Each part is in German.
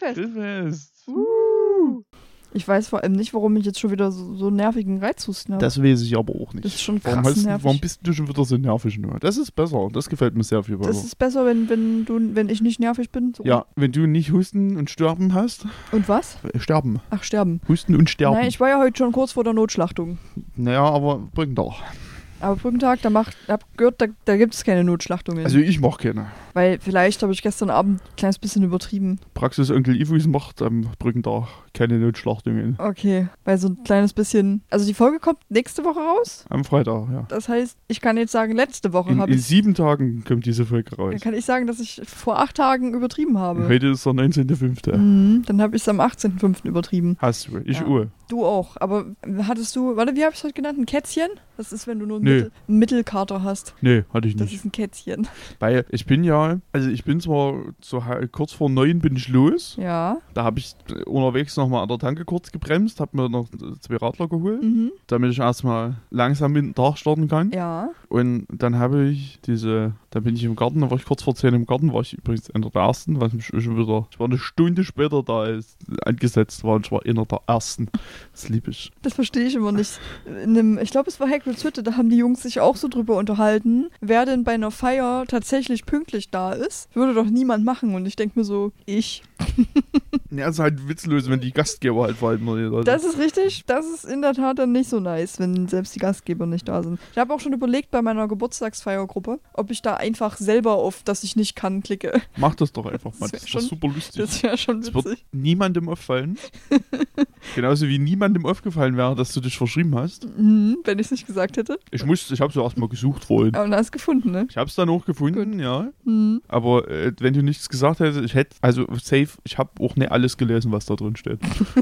Grillfest. Grillfest. Uh. Ich weiß vor allem nicht, warum ich jetzt schon wieder so, so nervigen Reizhusten habe. Das weiß ich aber auch nicht. Das ist schon warum, krass du- nervig. warum bist du schon wieder so nervig nur? Das ist besser. Das gefällt mir sehr viel besser. Das ist besser, wenn, wenn, du, wenn ich nicht nervig bin. So. ja, wenn du nicht Husten und Sterben hast. Und was? Sterben. Ach, sterben. Husten und Sterben. Nein, ich war ja heute schon kurz vor der Notschlachtung. naja, aber bringt doch. Aber Brückentag, da macht, hab gehört, da, da gibt es keine Notschlachtungen. Also ich mach keine. Weil vielleicht habe ich gestern Abend ein kleines bisschen übertrieben. Praxis Onkel Ivus macht am Brückentag keine Notschlachtungen. Okay, weil so ein kleines bisschen. Also die Folge kommt nächste Woche raus. Am Freitag, ja. Das heißt, ich kann jetzt sagen, letzte Woche In, habe in ich. sieben Tagen kommt diese Folge Dann raus. kann ich sagen, dass ich vor acht Tagen übertrieben habe. Heute ist der 19.05. Mhm, dann habe ich es am 18.05. übertrieben. Hast du. Ich Ja. Uhr. Du auch. Aber hattest du, warte, wie habe ich es heute genannt? Ein Kätzchen? Das ist, wenn du nur Nö. Mittel, Mittelkater hast. Nee, hatte ich Das nicht. ist ein Kätzchen. Weil ich bin ja, also ich bin zwar ha- kurz vor neun bin ich los. Ja. Da habe ich unterwegs nochmal an der Tanke kurz gebremst, habe mir noch zwei Radler geholt, Mhm. damit ich erstmal langsam in den Tag starten kann. Ja. Und dann habe ich diese, da bin ich im Garten, da war ich kurz vor zehn im Garten, war ich übrigens einer der ersten, was mich schon wieder, ich war eine Stunde später da als angesetzt war und ich war einer der ersten. Das liebe ich. Das verstehe ich immer nicht. In einem, ich glaube, es war Hagrid's Hütte, da haben die Jungs sich auch so drüber unterhalten, wer denn bei einer Feier tatsächlich pünktlich da ist. Würde doch niemand machen. Und ich denke mir so, ich. Ja, es ist halt witzlos, wenn die Gastgeber halt verhalten. Also, Das ist richtig. Das ist in der Tat dann nicht so nice, wenn selbst die Gastgeber nicht da sind. Ich habe auch schon überlegt bei meiner Geburtstagsfeiergruppe, ob ich da einfach selber auf, dass ich nicht kann, klicke. Mach das doch einfach mal. Das Das schon- super lustig. Das wäre schon Es wird witzig. niemandem auffallen. Genauso wie niemandem aufgefallen wäre, dass du dich verschrieben hast. Mhm, wenn ich es nicht gesagt hätte. Ich musste, ich habe so erstmal gesucht vorhin. Aber dann hast du gefunden, ne? Ich habe es dann auch gefunden, ja. Mhm. Aber äh, wenn du nichts gesagt hättest, ich hätte, also safe, ich habe auch nicht alles gelesen, was da drin steht.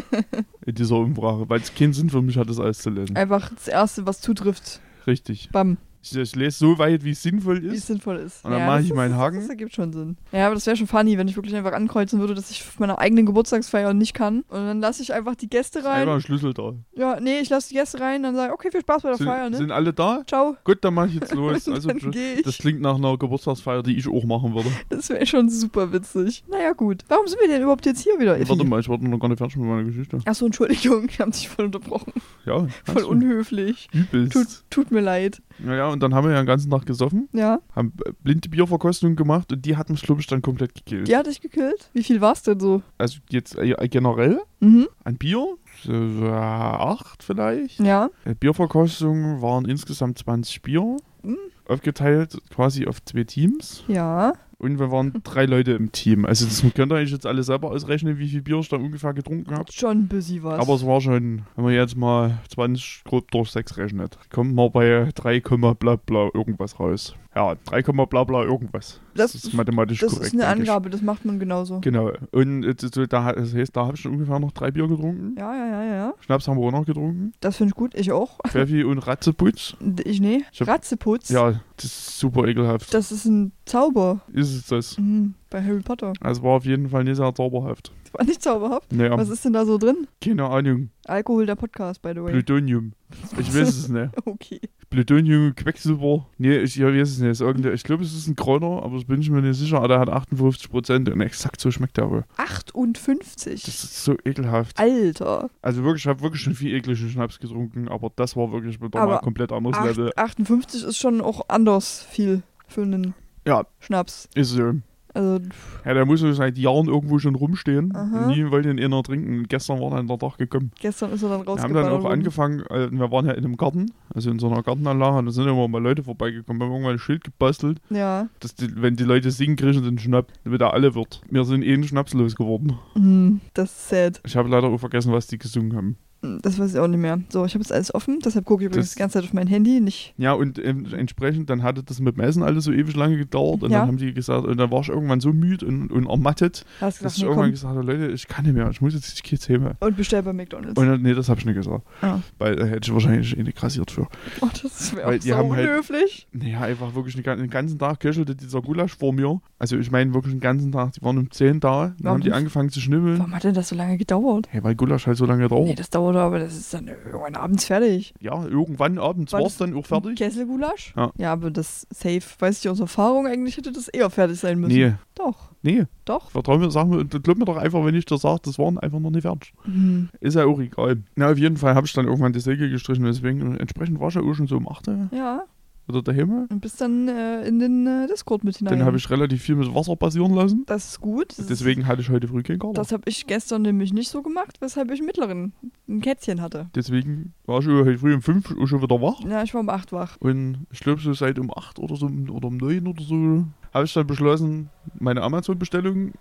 In dieser Umfrage. Weil es keinen Sinn für mich hat, das alles zu lesen. Einfach das Erste, was zutrifft. Richtig. Bam. Ich, ich lese so weit, wie es sinnvoll Wie es ist. sinnvoll ist. Und dann mach das ich ist- meinen Haken. Das ergibt schon Sinn. Ja, aber das wäre schon funny, wenn ich wirklich einfach ankreuzen würde, dass ich auf meiner eigenen Geburtstagsfeier nicht kann. Und dann lasse ich einfach die Gäste Einfach ein rein. Schlüssel da. Ja, nee, ich lasse die Gäste rein, dann sage ich, okay, viel Spaß bei der Sind, Feier, ne? sind alle da? Ciao. Gut, dann mache ich jetzt los. Also, dann gehe ich. das klingt nach einer Geburtstagsfeier, die ich auch machen würde. Das wäre schon super witzig. Naja, gut. Warum sind wir denn überhaupt jetzt hier wieder, Effi? Warte mal, ich war noch gar nicht fertig mit meiner Geschichte. Achso, Entschuldigung, ich habe dich voll unterbrochen. Ja, Voll unhöflich. Übelst. Tut, tut mir leid. Naja, und dann haben wir ja den ganzen Tag gesoffen, Ja, haben blinde Bierverkostung gemacht und die hat mich, glaube ich, dann komplett gekillt. die hatte ich gekillt. Wie viel war's denn so? Also jetzt äh, generell Mhm. an Bier, so, so äh, acht vielleicht. Ja. Äh, Bierverkostung waren insgesamt 20 Bier, Mhm. aufgeteilt quasi auf zwei Teams. Ja. Und wir waren drei Leute im Team. Also das könnt ihr euch jetzt alle selber ausrechnen, wie viel Bier ich da ungefähr getrunken habe. Schon ein bisschen was. Aber es war schon, wenn man jetzt mal 20 grob durch 6 rechnet, kommt man bei 3, bla bla irgendwas raus. Ja, 3, bla bla irgendwas. Das ist mathematisch das korrekt. ist eine. Angabe, das macht man genauso. Genau. Und äh, so, da, das heißt, da habe ich schon ungefähr noch drei Bier getrunken. Ja, ja, ja, ja. Schnaps haben wir auch noch getrunken. Das finde ich gut. Ich auch. Pfeffi und Ratzeputz. Ich nee. Ich hab- Ratzeputz. Ja, das ist super ekelhaft. Das ist ein Zauber. ist es das. Mhm. Bei Harry Potter. Also war auf jeden Fall nicht sehr zauberhaft. Das war nicht zauberhaft. Naja, Was ist denn da so drin? keine Ahnung. Alkohol, der Podcast, by the way. Plutonium. Ich weiß es nicht. Okay. Plutonium, Quecksilber. Nee, ich, ich weiß es nicht. Ich glaube, es ist ein Kräuter, aber das bin ich mir nicht sicher. Aber der hat 58 Prozent und exakt so schmeckt der aber. 58. Das ist so ekelhaft. Alter. Also wirklich, ich habe wirklich schon viel ekligen Schnaps getrunken, aber das war wirklich wieder mal komplett anderes Acht, Level. 58 ist schon auch anders viel für einen Ja, Schnaps. ist so. Also, Ja, der muss seit Jahren irgendwo schon rumstehen. Aha. Nie wollte ihn einer trinken. Gestern war dann der Tag gekommen. gestern ist er dann Wir haben dann auch angefangen, äh, wir waren ja in einem Garten, also in so einer Gartenanlage, und da sind immer mal Leute vorbeigekommen. Wir haben irgendwann ein Schild gebastelt, Ja. dass die, wenn die Leute singen, kriegen sie einen Schnapp, damit er alle wird. Wir sind eh einen Schnaps losgeworden. Hm, das ist sad. Ich habe leider auch vergessen, was die gesungen haben. Das weiß ich auch nicht mehr. So, ich habe jetzt alles offen, deshalb gucke ich übrigens Das- die ganze Zeit auf mein Handy. Nicht. Ja, und entsprechend, dann hatte das mit dem Essen alles so ewig lange gedauert. Und Ja. dann haben die gesagt, und dann war ich irgendwann so müde und, und ermattet, Hast dass gesagt, ich nee, irgendwann komm. gesagt habe, Leute, ich kann nicht mehr, ich muss jetzt, ich gehe jetzt. Und bestell bei McDonalds. Und dann, nee, das habe ich nicht gesagt. Ah. Weil da hätte ich wahrscheinlich eh nicht kassiert für. Oh, das wäre so haben halt- unhöflich. Naja, einfach wirklich den, den ganzen Tag köchelte dieser Gulasch vor mir. Also ich meine wirklich den ganzen Tag. Die waren um 10 da, dann Warum haben die angefangen zu schnibbeln. Warum hat denn das so lange gedauert? Hey, weil Gulasch halt so lange dauert. Nee, das dauert aber, das ist dann irgendwann abends fertig. Ja, irgendwann abends War es das dann auch fertig. Kesselgulasch? Ja. Ja, aber das safe, weiß ich aus Erfahrung, eigentlich hätte das eher fertig sein müssen. Nee, Doch. Nee, Doch? vertrau mir, sag mir, glaub mir doch einfach, wenn ich dir sage, das waren einfach nur nicht fertig. Hm. Ist ja auch egal. Na, auf jeden Fall habe ich dann irgendwann die Säge gestrichen, deswegen entsprechend war ich ja auch schon so um 8 Uhr Ja. Oder daheim. Und bist dann äh, in den äh, Discord mit hinein. Dann habe ich relativ viel mit Wasser passieren lassen. Das ist gut. Das Deswegen hatte ich heute früh keinen Kater. Das habe ich gestern nämlich nicht so gemacht, weshalb ich mittleren ein Kätzchen hatte. Deswegen war ich heute früh um 5 Uhr schon wieder wach. Ja, ich war um 8 wach. Und ich glaube, so seit um 8 oder so oder um 9 oder so habe ich dann beschlossen, meine Amazon-Bestellung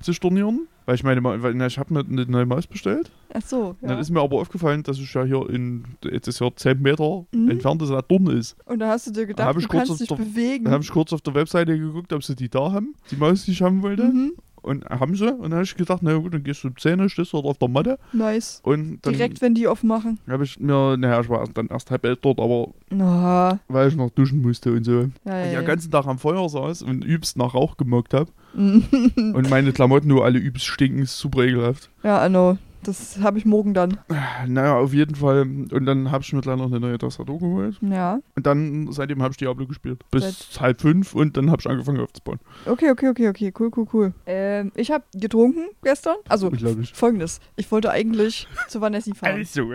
zu stornieren. Weil ich meine, weil, na, ich habe mir eine neue Maus bestellt. Ach so, Dann ja. ist mir aber aufgefallen, dass es ja hier in, jetzt ist ja 10 Meter Mhm. entfernt ist, ein Dorn ist. Und da hast du dir gedacht, ich du kannst dich der- bewegen. Dann habe ich kurz auf der Webseite geguckt, ob sie die da haben, die Maus, die ich haben wollte. mhm. Und haben sie. Und dann habe ich gedacht, na gut, dann gehst du um 10 Uhr, stehst du dort auf der Matte. Nice. Und dann Direkt, wenn die aufmachen. habe ich mir, naja, ich war dann erst halb elf dort, aber Na, weil ich noch duschen musste und so. ja, ich den ganzen Tag am Feuer saß und übst nach Rauch gemockt habe. Und meine Klamotten nur alle übst stinken, ist super ekelhaft. ja, Anno. Das habe ich morgen dann. Naja, auf jeden Fall. Und dann habe ich mir gleich noch eine neue Tastatur geholt. Ja. Und dann, seitdem habe ich Diablo gespielt. Bis halb fünf und dann habe ich angefangen aufzubauen. Okay, okay, okay, okay. Cool, cool, cool. Ähm, ich habe getrunken gestern. Also, Unglaublich. folgendes. Ich wollte eigentlich zu Vanessi fahren. Also,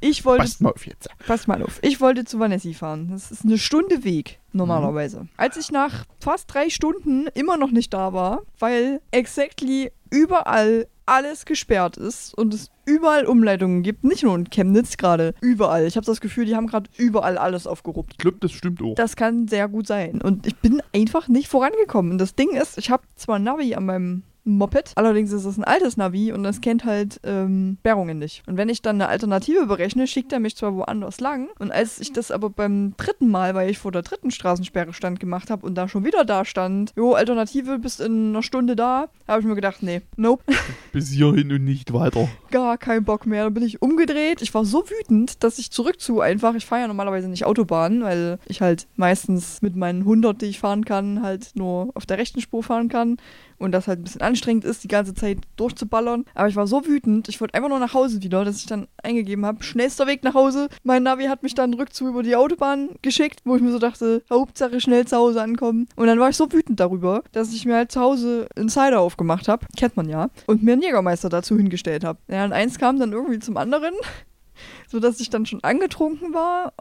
Ich wollte passt mal auf jetzt. Pass mal auf. Ich wollte zu Vanessi fahren. Das ist eine Stunde Weg, normalerweise. Als ich nach fast drei Stunden immer noch nicht da war, weil exactly überall alles gesperrt ist und es überall Umleitungen gibt, nicht nur in Chemnitz gerade, überall. Ich habe das Gefühl, die haben gerade überall alles aufgeruppt. Ich glaube, das stimmt auch. Das kann sehr gut sein. Und ich bin einfach nicht vorangekommen. Und das Ding ist, ich habe zwar Navi an meinem Moped, allerdings ist es ein altes Navi und das kennt halt ähm, Sperrungen nicht. Und wenn ich dann eine Alternative berechne, schickt er mich zwar woanders lang. Und als ich das aber beim dritten Mal, weil ich vor der dritten Straßensperre stand, gemacht habe und da schon wieder da stand, jo, Alternative, bist in einer Stunde da, habe ich mir gedacht, nee, nope, Bis hierhin und nicht weiter. gar kein Bock mehr. Da bin ich umgedreht. Ich war so wütend, dass ich zurück zu einfach, ich fahre ja normalerweise nicht Autobahn, weil ich halt meistens mit meinen 100, die ich fahren kann, halt nur auf der rechten Spur fahren kann und das halt ein bisschen anstrengend ist, die ganze Zeit durchzuballern. Aber ich war so wütend, ich wollte einfach nur nach Hause wieder, dass ich dann eingegeben habe, schnellster Weg nach Hause. Mein Navi hat mich dann Rückzug über die Autobahn geschickt, wo ich mir so dachte, Hauptsache schnell zu Hause ankommen. Und dann war ich so wütend darüber, dass ich mir halt zu Hause einen Cider aufgemacht habe, kennt man ja, und mir einen Jägermeister dazu hingestellt habe. Ja, und eins kam dann irgendwie zum anderen, sodass ich dann schon angetrunken war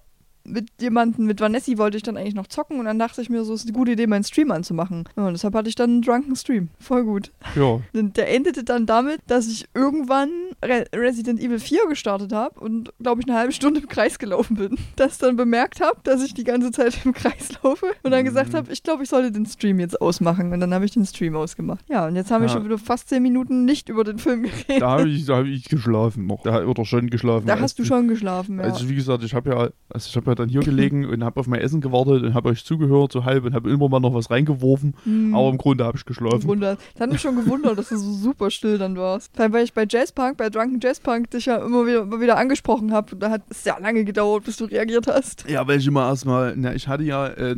mit jemandem, mit Vanessi wollte ich dann eigentlich noch zocken und dann dachte ich mir so, es ist eine gute Idee, meinen Stream anzumachen. Ja, und deshalb hatte ich dann einen drunken Stream. Voll gut. Ja. Der endete dann damit, dass ich irgendwann Re Resident Evil 4 gestartet habe und, glaube ich, eine halbe Stunde im Kreis gelaufen bin. Das dann bemerkt habe, dass ich die ganze Zeit im Kreis laufe und dann gesagt Mhm. habe, ich glaube, ich sollte den Stream jetzt ausmachen. Und dann habe ich den Stream ausgemacht. Ja, und jetzt haben wir Ja. schon wieder fast 10 Minuten nicht über den Film geredet. Da habe ich, da hab ich geschlafen noch. Da, oder schon geschlafen. Da hast du schon geschlafen, ja. Also wie gesagt, ich habe ja, also ich habe ja dann hier gelegen und habe auf mein Essen gewartet und habe euch zugehört so halb und habe immer mal noch was reingeworfen. Hm. Aber im Grunde habe ich geschlafen. Wunder. Das hat mich schon gewundert, dass du so super still dann warst. Vor allem, weil ich bei Jazzpunk, bei Drunken Jazzpunk dich ja immer wieder, immer wieder angesprochen habe. Da hat es sehr lange gedauert, bis du reagiert hast. Ja, weil ich immer erstmal, na, ich hatte ja, äh,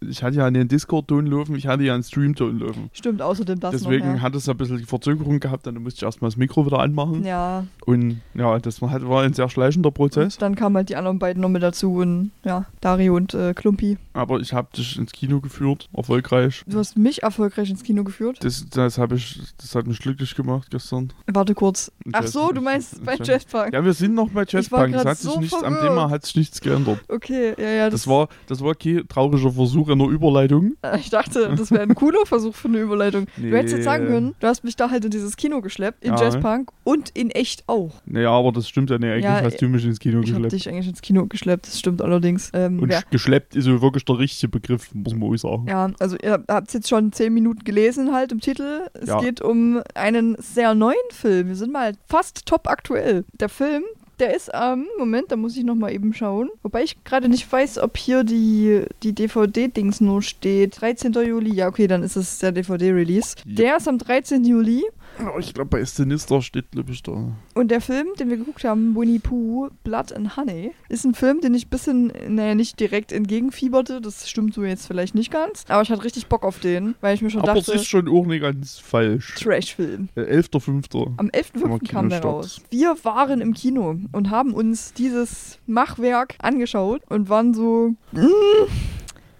ich hatte ja einen Discord-Ton laufen, ich hatte ja einen Stream-Ton laufen. Stimmt, außerdem das Deswegen noch. Ja. hat es ein bisschen die Verzögerung gehabt, dann musste ich erstmal das Mikro wieder anmachen. Ja, Und ja, das war, halt, war ein sehr schleichender Prozess. dann kamen halt die anderen beiden noch mit dazu und ja, Dario und äh, Klumpi. Aber ich habe dich ins Kino geführt, erfolgreich. Du hast mich erfolgreich ins Kino geführt. Das, das, hab ich, das hat mich glücklich gemacht gestern. Warte kurz. Ach so, du meinst bei Jazz- Jazzpunk. Ja, wir sind noch bei Jazzpunk. Es hat sich so nichts, am. Thema hat sich nichts geändert. Okay, ja, ja. Das war, das war kein trauriger Versuch einer Überleitung. Äh, Ich dachte, das wäre ein cooler Versuch für eine Überleitung. Du hättest jetzt sagen Nee. können, du hast mich da halt in dieses Kino geschleppt, in Ja. Jazzpunk und in echt auch. Naja, aber das stimmt ja nicht. Eigentlich Ja, hast du mich ins Kino Ich habe geschleppt. dich eigentlich ins Kino geschleppt, das stimmt allerdings. Ähm, Und wer, geschleppt ist wirklich der richtige Begriff, muss man auch sagen. ja, also ihr habt jetzt schon zehn Minuten gelesen halt im Titel. Es Ja. geht um einen sehr neuen Film. Wir sind mal fast top aktuell. Der Film, der ist am, Moment, da muss ich nochmal eben schauen. Wobei ich gerade nicht weiß, ob hier die, die DVD-Dings nur steht. 13. Juli, ja okay, dann ist es der DVD-Release. Ja. Der ist am 13. Juli. Ja, Ich glaube, bei Sinister steht, ich, da. Und der Film, den wir geguckt haben, Winnie Pooh, Blood and Honey, ist ein Film, den ich ein bisschen, naja, nicht direkt entgegenfieberte. Das stimmt so jetzt vielleicht nicht ganz. Aber ich hatte richtig Bock auf den, weil ich mir schon Aber es dachte, ist schon auch nicht ganz falsch. Trash-Film. Äh, 11.05. Am 11.05. Am kam der raus. Wir waren im Kino und haben uns dieses Machwerk angeschaut und waren so, mm,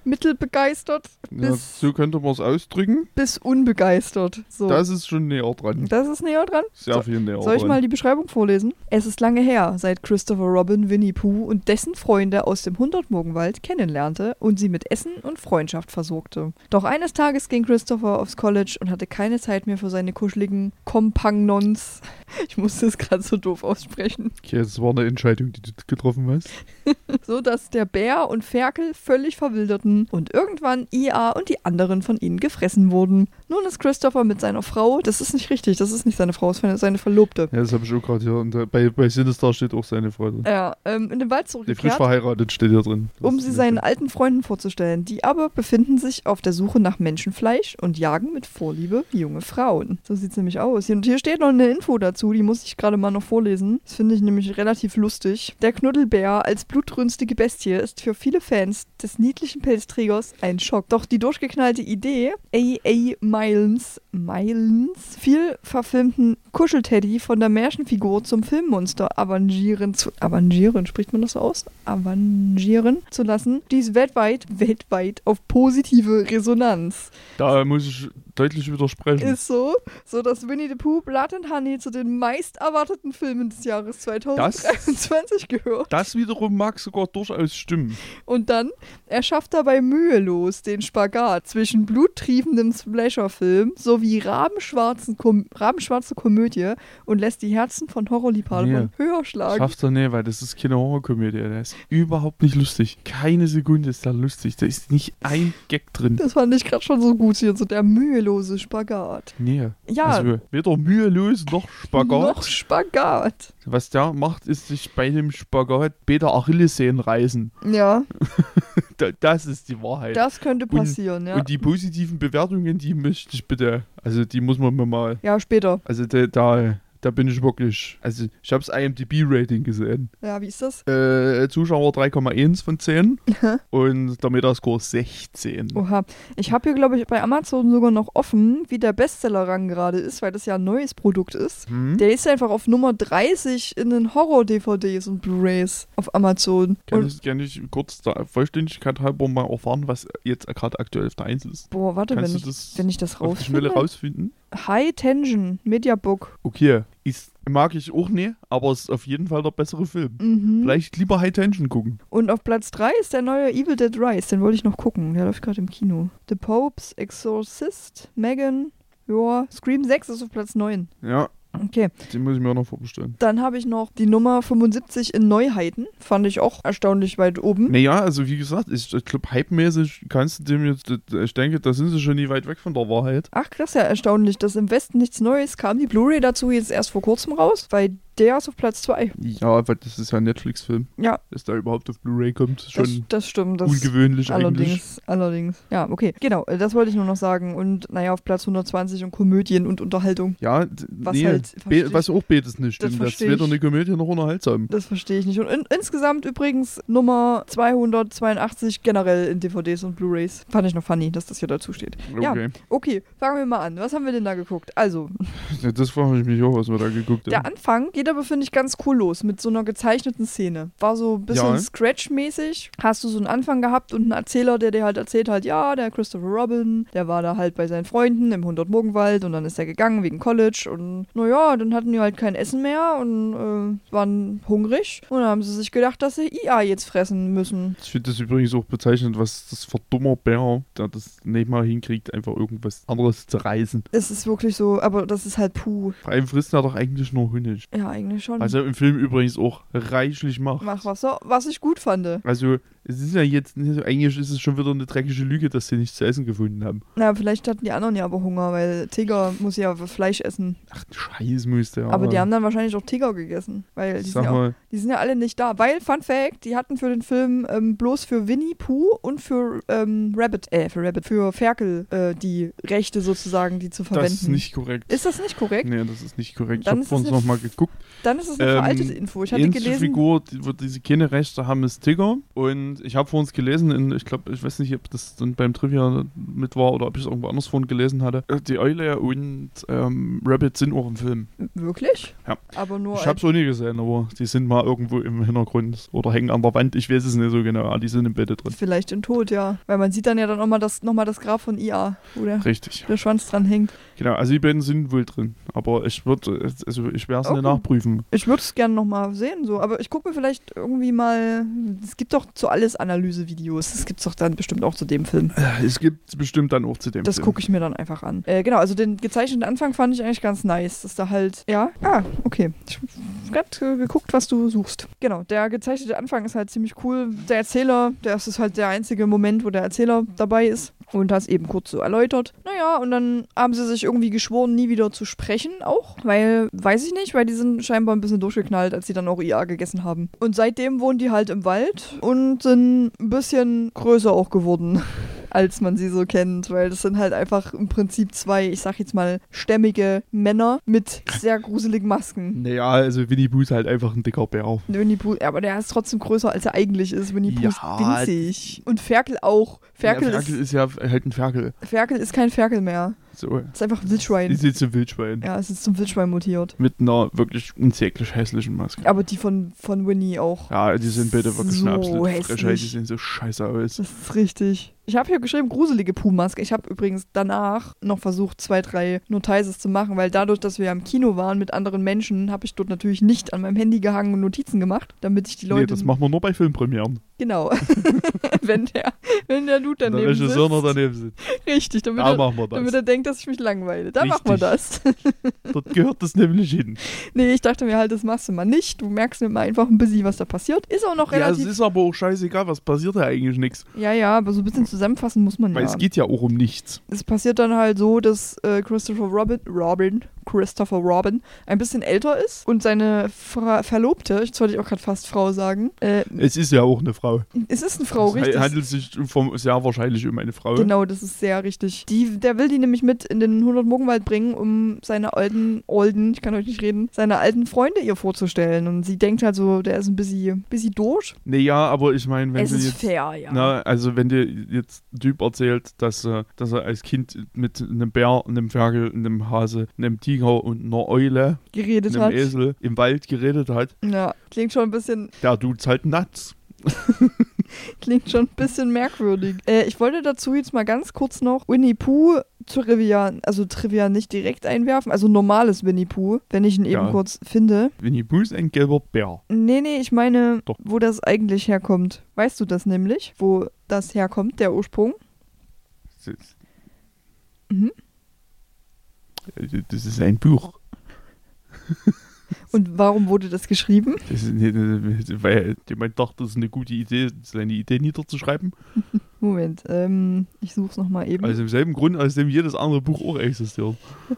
mittelbegeistert Ja, bis, so könnte man es ausdrücken. bis unbegeistert. So. Das ist schon näher dran. das ist näher dran. Sehr viel näher Soll ich dran. mal die Beschreibung vorlesen? Es ist lange her, seit Christopher Robin Winnie Pooh und dessen Freunde aus dem Hundertmorgenwald kennenlernte und sie mit Essen und Freundschaft versorgte. Doch eines Tages ging Christopher aufs College und hatte keine Zeit mehr für seine kuscheligen Kompagnons. Ich musste es gerade so doof aussprechen. Okay, das war eine Entscheidung, die du getroffen hast. So dass der Bär und Ferkel völlig verwilderten und irgendwann Ia und die anderen von ihnen gefressen wurden. Nun ist Christopher mit seiner Frau, das ist nicht richtig, das ist nicht seine Frau, das ist seine Verlobte. Ja, das habe ich auch gerade hier. Und äh, bei, bei Sinister steht auch seine Frau drin. Ja, ähm, in den Wald Die frisch zurückgekehrt. verheiratet steht hier drin. Das um sie seinen so. alten Freunden vorzustellen. Die aber befinden sich auf der Suche nach Menschenfleisch und jagen mit Vorliebe junge Frauen. So sieht's nämlich aus. Und hier steht noch eine Info dazu, die muss ich gerade mal noch vorlesen. Das finde ich nämlich relativ lustig. Der Knuddelbär als blutrünstige Bestie ist für viele Fans des niedlichen Pelzträgers ein Schock. Doch die durchgeknallte Idee, A.A. Milens, Milens viel verfilmten Kuschelteddy von der Märchenfigur zum Filmmonster avangieren zu avangieren, spricht man das so aus? Avangieren zu lassen, dies weltweit, weltweit auf positive Resonanz. Da muss ich deutlich widersprechen. Ist so, so dass Winnie the Pooh, Blood and Honey zu den meist erwarteten Filmen des Jahres 2023 gehört. das wiederum mag sogar durchaus stimmen. Und dann, er schafft dabei mühelos den Spagat zwischen bluttriefendem Slasher-Film sowie rabenschwarzen Kom rabenschwarze Komödie und lässt die Herzen von Horrorliebhabern höher schlagen. Schafft er nicht, weil das ist keine Horrorkomödie. Der ist überhaupt nicht lustig. Keine Sekunde ist da lustig. Da ist nicht ein Gag drin. Das fand ich gerade schon so gut hier, so der mühelose Spagat. Nee. Ja, Also weder mühelos noch Spagat. noch Spagat. Was der macht, ist sich bei dem Spagat beide Achillessehnen reißen. Ja, Da, das ist die Wahrheit. das könnte passieren, ja. Und die positiven Bewertungen, die möchte ich bitte, also die muss man mir mal, Ja, später. also da, da, da bin ich wirklich, also ich habe das IMDb-Rating gesehen. Ja, wie ist das? Äh, Zuschauer 3,1 von 10 und der Metascore 16. Oha. Ich habe hier, glaube ich, bei Amazon sogar noch offen, wie der Bestseller-Rang gerade ist, weil das ja ein neues Produkt ist. Hm? Der ist einfach auf Nummer 30 in den Horror-DVDs und Blu-Rays auf Amazon. Kann Und, ich, kann ich kurz der Vollständigkeit halber mal erfahren, was jetzt gerade aktuell auf der 1 ist? boah, warte, wenn ich, das wenn ich das die Schnelle rausfinde. rausfinden? High Tension, Mediabook. Okay, ist, mag ich auch nicht, aber es ist auf jeden Fall der bessere Film. Mhm. Vielleicht lieber High Tension gucken. Und auf Platz 3 ist der neue Evil Dead Rise. Den wollte ich noch gucken. Der läuft gerade im Kino. The Popes, Exorcist, Megan, ja, Scream 6 ist auf Platz 9. Ja, Okay. den muss ich mir auch noch vorbestellen. Dann habe ich noch die Nummer 75 in Neuheiten. Fand ich auch erstaunlich weit oben. Naja, also wie gesagt, ich, ich glaube, hypemäßig kannst du dem jetzt, ich denke, da sind sie schon nie weit weg von der Wahrheit. Ach, das ist ja erstaunlich, dass im Westen nichts Neues kam. Die Blu-ray dazu jetzt erst vor kurzem raus, weil der ist auf Platz 2. Ja, aber das ist ja ein Netflix-Film. Ja. Dass da überhaupt auf Blu-ray kommt, ist Das, schon das stimmt. Das ungewöhnlich eigentlich. allerdings, allerdings. Ja, okay. Genau, das wollte ich nur noch sagen. Und naja, auf Platz 120 und Komödien und Unterhaltung. Ja, Was nee, halt, versteh was auch beides nicht Das stimmt. Das, versteh ist weder ich. eine Komödie noch unterhaltsam. Das verstehe ich nicht. Und in, insgesamt übrigens Nummer 282 generell in DVDs und Blu-rays. Fand ich noch funny, dass das hier dazu steht. Ja. Okay. Okay, fangen wir mal an. Was haben wir denn da geguckt? Also, Ja, Das frage ich mich auch, was wir da geguckt der haben. Anfang geht aber, finde ich, ganz cool los mit so einer gezeichneten Szene. War so ein bisschen Ja. Scratch-mäßig. Hast du so einen Anfang gehabt und einen Erzähler, der dir halt erzählt halt, ja, der Christopher Robin, der war da halt bei seinen Freunden im 100-Morgenwald und dann ist er gegangen wegen College und naja, dann hatten die halt kein Essen mehr und äh, waren hungrig und dann haben sie sich gedacht, dass sie IA jetzt fressen müssen. Ich finde das übrigens auch bezeichnend, was das für dummer Bär, der das nicht mal hinkriegt, einfach irgendwas anderes zu reißen. Es ist wirklich so, aber das ist halt puh. Vor allem frisst er doch eigentlich nur Honig. Ja, eigentlich schon. Was er im Film übrigens auch reichlich macht. Mach was, so, was ich gut fand. Also, es ist ja jetzt, nicht so- eigentlich ist es schon wieder eine dreckige Lüge, dass sie nichts zu essen gefunden haben. Na, vielleicht hatten die anderen ja aber Hunger, weil Tiger muss ja Fleisch essen. Ach, Scheiß müsste ja. Aber die haben dann wahrscheinlich auch Tiger gegessen. Weil die sind, ja auch, die sind ja alle nicht da. Weil, Fun Fact, die hatten für den Film ähm, bloß für Winnie Pooh und für ähm, Rabbit, äh, für Rabbit, für Ferkel äh, die Rechte sozusagen, die zu verwenden. das ist nicht korrekt. Ist das nicht korrekt? Nee, das ist nicht korrekt. Dann ich habe eine nochmal geguckt. Dann ist es eine Ähm, veraltete Info. Ich hatte gelesen, Figur, die, wo diese keine Rechte haben, ist Tigger. Und ich habe vorhin gelesen, in, ich glaube, ich weiß nicht, ob das dann beim Trivia mit war oder ob ich es irgendwo anders vorhin gelesen hatte. Äh, Die Eule und ähm, Rabbit sind auch im Film. wirklich? Ja. Aber nur Ich habe es auch nie gesehen, aber die sind mal irgendwo im Hintergrund oder hängen an der Wand. Ich weiß es nicht so genau. Ah, die sind im Bett drin. vielleicht in Tod, ja. Weil man sieht dann ja dann nochmal das, noch mal das Grab von IA, wo der, Richtig. der Schwanz dran hängt. Genau, also die beiden sind wohl drin. Aber ich würde, also ich werde es Okay. nachprüfen. Ich würde es gerne nochmal sehen, so. Aber ich gucke mir vielleicht irgendwie mal. Es gibt doch zu alles Analysevideos. Das gibt es doch dann bestimmt auch zu dem Film. Äh, Es gibt bestimmt dann auch zu dem Das Film. gucke ich mir dann einfach an. Äh, genau, also den gezeichneten Anfang fand ich eigentlich ganz nice. Dass da halt. Ja? Ah, okay. Ich hab gerade geguckt, was du suchst. Genau, der gezeichnete Anfang ist halt ziemlich cool. Der Erzähler, das ist halt der einzige Moment, wo der Erzähler dabei ist. Und das eben kurz so erläutert. Naja, und dann haben sie sich irgendwie geschworen, nie wieder zu sprechen auch. Weil, weiß ich nicht, weil die sind scheinbar ein bisschen durchgeknallt, als sie dann auch IA gegessen haben. Und seitdem wohnen die halt im Wald und sind ein bisschen größer auch geworden als man sie so kennt, weil das sind halt einfach im Prinzip zwei, ich sag jetzt mal, stämmige Männer mit sehr gruseligen Masken. Naja, also Winnie Pooh ist halt einfach ein dicker Bär. Winnie Pooh, aber der ist trotzdem größer, als er eigentlich ist. Winnie Pooh Ja, ist winzig. Und Ferkel auch. Ferkel, ja, Ferkel ist, ist ja halt ein Ferkel. Ferkel ist kein Ferkel mehr. So. ist einfach ein Wildschwein. Die sieht zum Wildschwein. Ja, es ist zum Wildschwein mutiert. Mit einer wirklich unsäglich hässlichen Maske. Aber die von, von Winnie auch. Ja, die sind bitte wirklich So eine absolute hässlich. Frechheit. Die sehen so scheiße aus. Das ist richtig. Ich habe hier geschrieben, gruselige Puh-Maske. Ich habe übrigens danach noch versucht, zwei, drei Notices zu machen, weil dadurch, dass wir ja im Kino waren mit anderen Menschen, habe ich dort natürlich nicht an meinem Handy gehangen und Notizen gemacht, damit ich die Leute. Nee, das machen wir nur bei Filmpremieren. genau. wenn der, wenn der Dude Wenn der daneben Regisseur sitzt. daneben sitzt. Richtig, damit, Da er, machen wir damit das. er denkt, dass ich mich langweile. Da machen wir Richtig. das. Dort gehört das nämlich hin. nee, ich dachte mir halt, das machst du mal nicht. Du merkst mir mal einfach ein bisschen, was da passiert. Ist auch noch Ja, es relativ. ist aber auch scheißegal, was passiert da eigentlich nichts. Ja, ja, aber so ein bisschen zusammenfassen muss man Weil ja. es geht ja auch um nichts. es passiert dann halt so, dass äh, Christopher Robin, Robin, Christopher Robin ein bisschen älter ist und seine Fra Verlobte, jetzt wollte ich auch gerade fast Frau sagen, äh, Es ist ja auch eine Frau. es ist eine Frau, es richtig. handelt sich vom, sehr wahrscheinlich um eine Frau. Genau, das ist sehr richtig. Die, der will die nämlich mit in den 100 Morgenwald bringen, um seine alten, olden, ich kann euch nicht reden, seine alten Freunde ihr vorzustellen. Und sie denkt halt so, der ist ein bisschen, bisschen durch. Nee, ja, aber ich meine, wenn es ist jetzt. fair, ja. Na, also wenn dir jetzt ein Typ erzählt, dass, äh, dass er als Kind mit einem Bär, einem Ferkel, einem Hase, einem Tiger und einer Eule, Geredet einem hat. Esel im Wald geredet hat, Ja, klingt schon ein bisschen, der tut's halt nuts. klingt schon ein bisschen merkwürdig. Äh, ich wollte dazu jetzt mal ganz kurz noch Winnie Pooh Trivia, also Trivia nicht direkt einwerfen, also normales Winnie Pooh, wenn ich ihn eben Ja. kurz finde. Winnie Pooh ist ein gelber Bär. Nee, nee, ich meine, Doch. wo das eigentlich herkommt. Weißt du das nämlich, wo das herkommt, der Ursprung? Mhm. Das ist ein Buch. Und warum wurde das geschrieben? Das ist, nicht- weil jemand dachte, das ist eine gute Idee, seine Idee niederzuschreiben. Moment, ähm, ich such's nochmal eben. Also im selben Grund, aus dem jedes andere Buch auch existiert.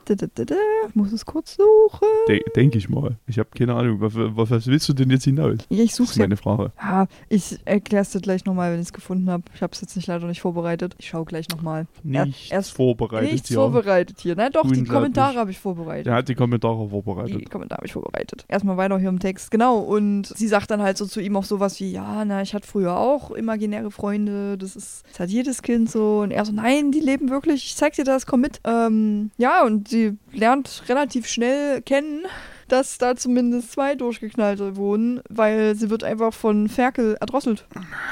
Ich muss es kurz suchen. De Denke ich mal. Ich habe keine Ahnung. Was, was, was willst du denn jetzt hinaus? Ja, ich Das such's ist ja. meine Frage. Ja, ich erklär's dir gleich nochmal, wenn ich es gefunden habe. Ich habe es jetzt nicht leider nicht vorbereitet. Ich schau gleich nochmal. Nichts erst- vorbereitet Nichts hier. vorbereitet hier. Na doch, die. Kommentare habe ich vorbereitet. Der hat die Kommentare Die vorbereitet. Kommentare habe ich vorbereitet. Erstmal weiter hier im Text. Genau, und sie sagt dann halt so zu ihm auch sowas wie, ja, na, ich hatte früher auch imaginäre Freunde, das ist, das hat jedes Kind so. Und er so, nein, die leben wirklich, ich zeig dir das, komm mit. Ähm, ja, und sie lernt relativ schnell kennen, dass da zumindest zwei Durchgeknallte wohnen, weil sie wird einfach von Ferkel erdrosselt.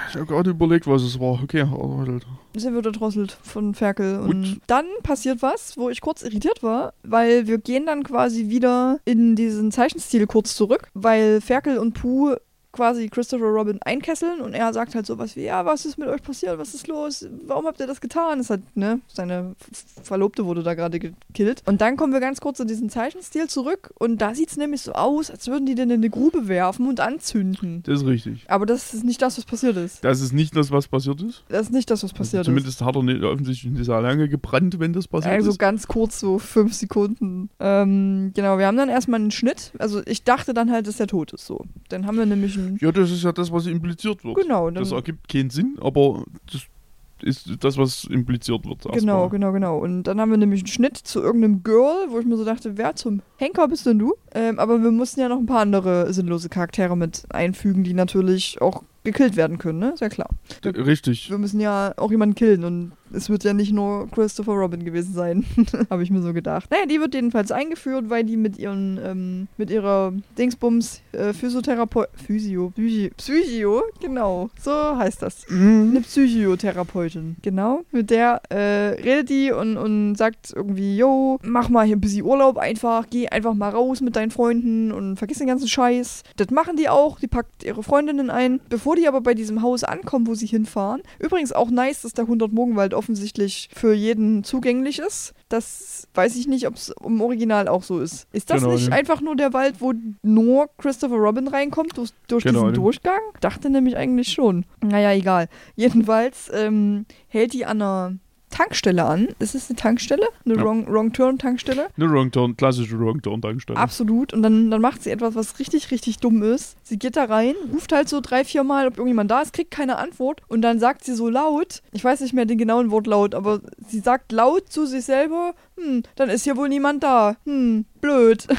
Ich habe gerade überlegt, was es war. Okay, aber Sie wird erdrosselt von Ferkel. Gut. Und dann passiert was, wo ich kurz irritiert war, weil wir gehen dann quasi wieder in diesen Zeichenstil kurz zurück, weil Ferkel und Puh quasi Christopher Robin einkesseln und er sagt halt sowas wie, ja, was ist mit euch passiert, was ist los, warum habt ihr das getan? Das hat, ne, seine Verlobte wurde da gerade gekillt. Und dann kommen wir ganz kurz in diesen Zeichenstil zurück und da sieht es nämlich so aus, als würden die den in eine Grube werfen und anzünden. das ist richtig. Aber das ist nicht das, was passiert ist. Das ist nicht das, was passiert ist. Das ist nicht das, was passiert ist. Zumindest hat er nicht offensichtlich nicht sehr lange gebrannt, wenn das passiert Also ist. ganz kurz, so fünf Sekunden. Ähm, genau, wir haben dann erstmal einen Schnitt. Also ich dachte dann halt, dass er tot ist so. Dann haben wir nämlich einen. Ja, das ist ja das, was impliziert wird. Genau, Das ergibt keinen Sinn, aber das ist das, was impliziert wird. Genau, erstmal. genau, genau. Und dann haben wir nämlich einen Schnitt zu irgendeinem Girl, wo ich mir so dachte, wer zum Henker bist denn du? Ähm, aber wir mussten ja noch ein paar andere sinnlose Charaktere mit einfügen, die natürlich auch gekillt werden können, ne? Ist ja klar. D- Richtig. Wir müssen ja auch jemanden killen und es wird ja nicht nur Christopher Robin gewesen sein, habe ich mir so gedacht. Naja, die wird jedenfalls eingeführt, weil die mit ihren, ähm, mit ihrer Dingsbums äh, Physiotherapeut, Physio, Psychi, Psychio, genau, so heißt das. Eine Psychotherapeutin, genau. Mit der äh, redet die und, und sagt irgendwie, yo, mach mal hier ein bisschen Urlaub einfach, geh einfach mal raus mit deinen Freunden und vergiss den ganzen Scheiß. Das machen die auch, die packt ihre Freundinnen ein. Bevor die aber bei diesem Haus ankommen, wo sie hinfahren, übrigens auch nice, dass der 100 Morgenwald offensichtlich für jeden zugänglich ist. Das weiß ich nicht, ob es im Original auch so ist. Ist das Genau, nicht ne. einfach nur der Wald, wo nur Christopher Robin reinkommt, durch, durch Genau, diesen ne. Durchgang? Dachte nämlich eigentlich schon. Naja, egal. Jedenfalls ähm, hält die an einer Tankstelle an. Ist es eine Tankstelle? Eine Ja. Wrong, Wrong Turn Tankstelle? Eine Wrong Turn, klassische Wrong Turn Tankstelle. Absolut. Und dann, dann macht sie etwas, was richtig, richtig dumm ist. Sie geht da rein, ruft halt so drei, vier Mal, ob irgendjemand da ist, kriegt keine Antwort. Und dann sagt sie so laut, ich weiß nicht mehr den genauen Wortlaut, aber sie sagt laut zu sich selber, hm, dann ist hier wohl niemand da. Hm, blöd.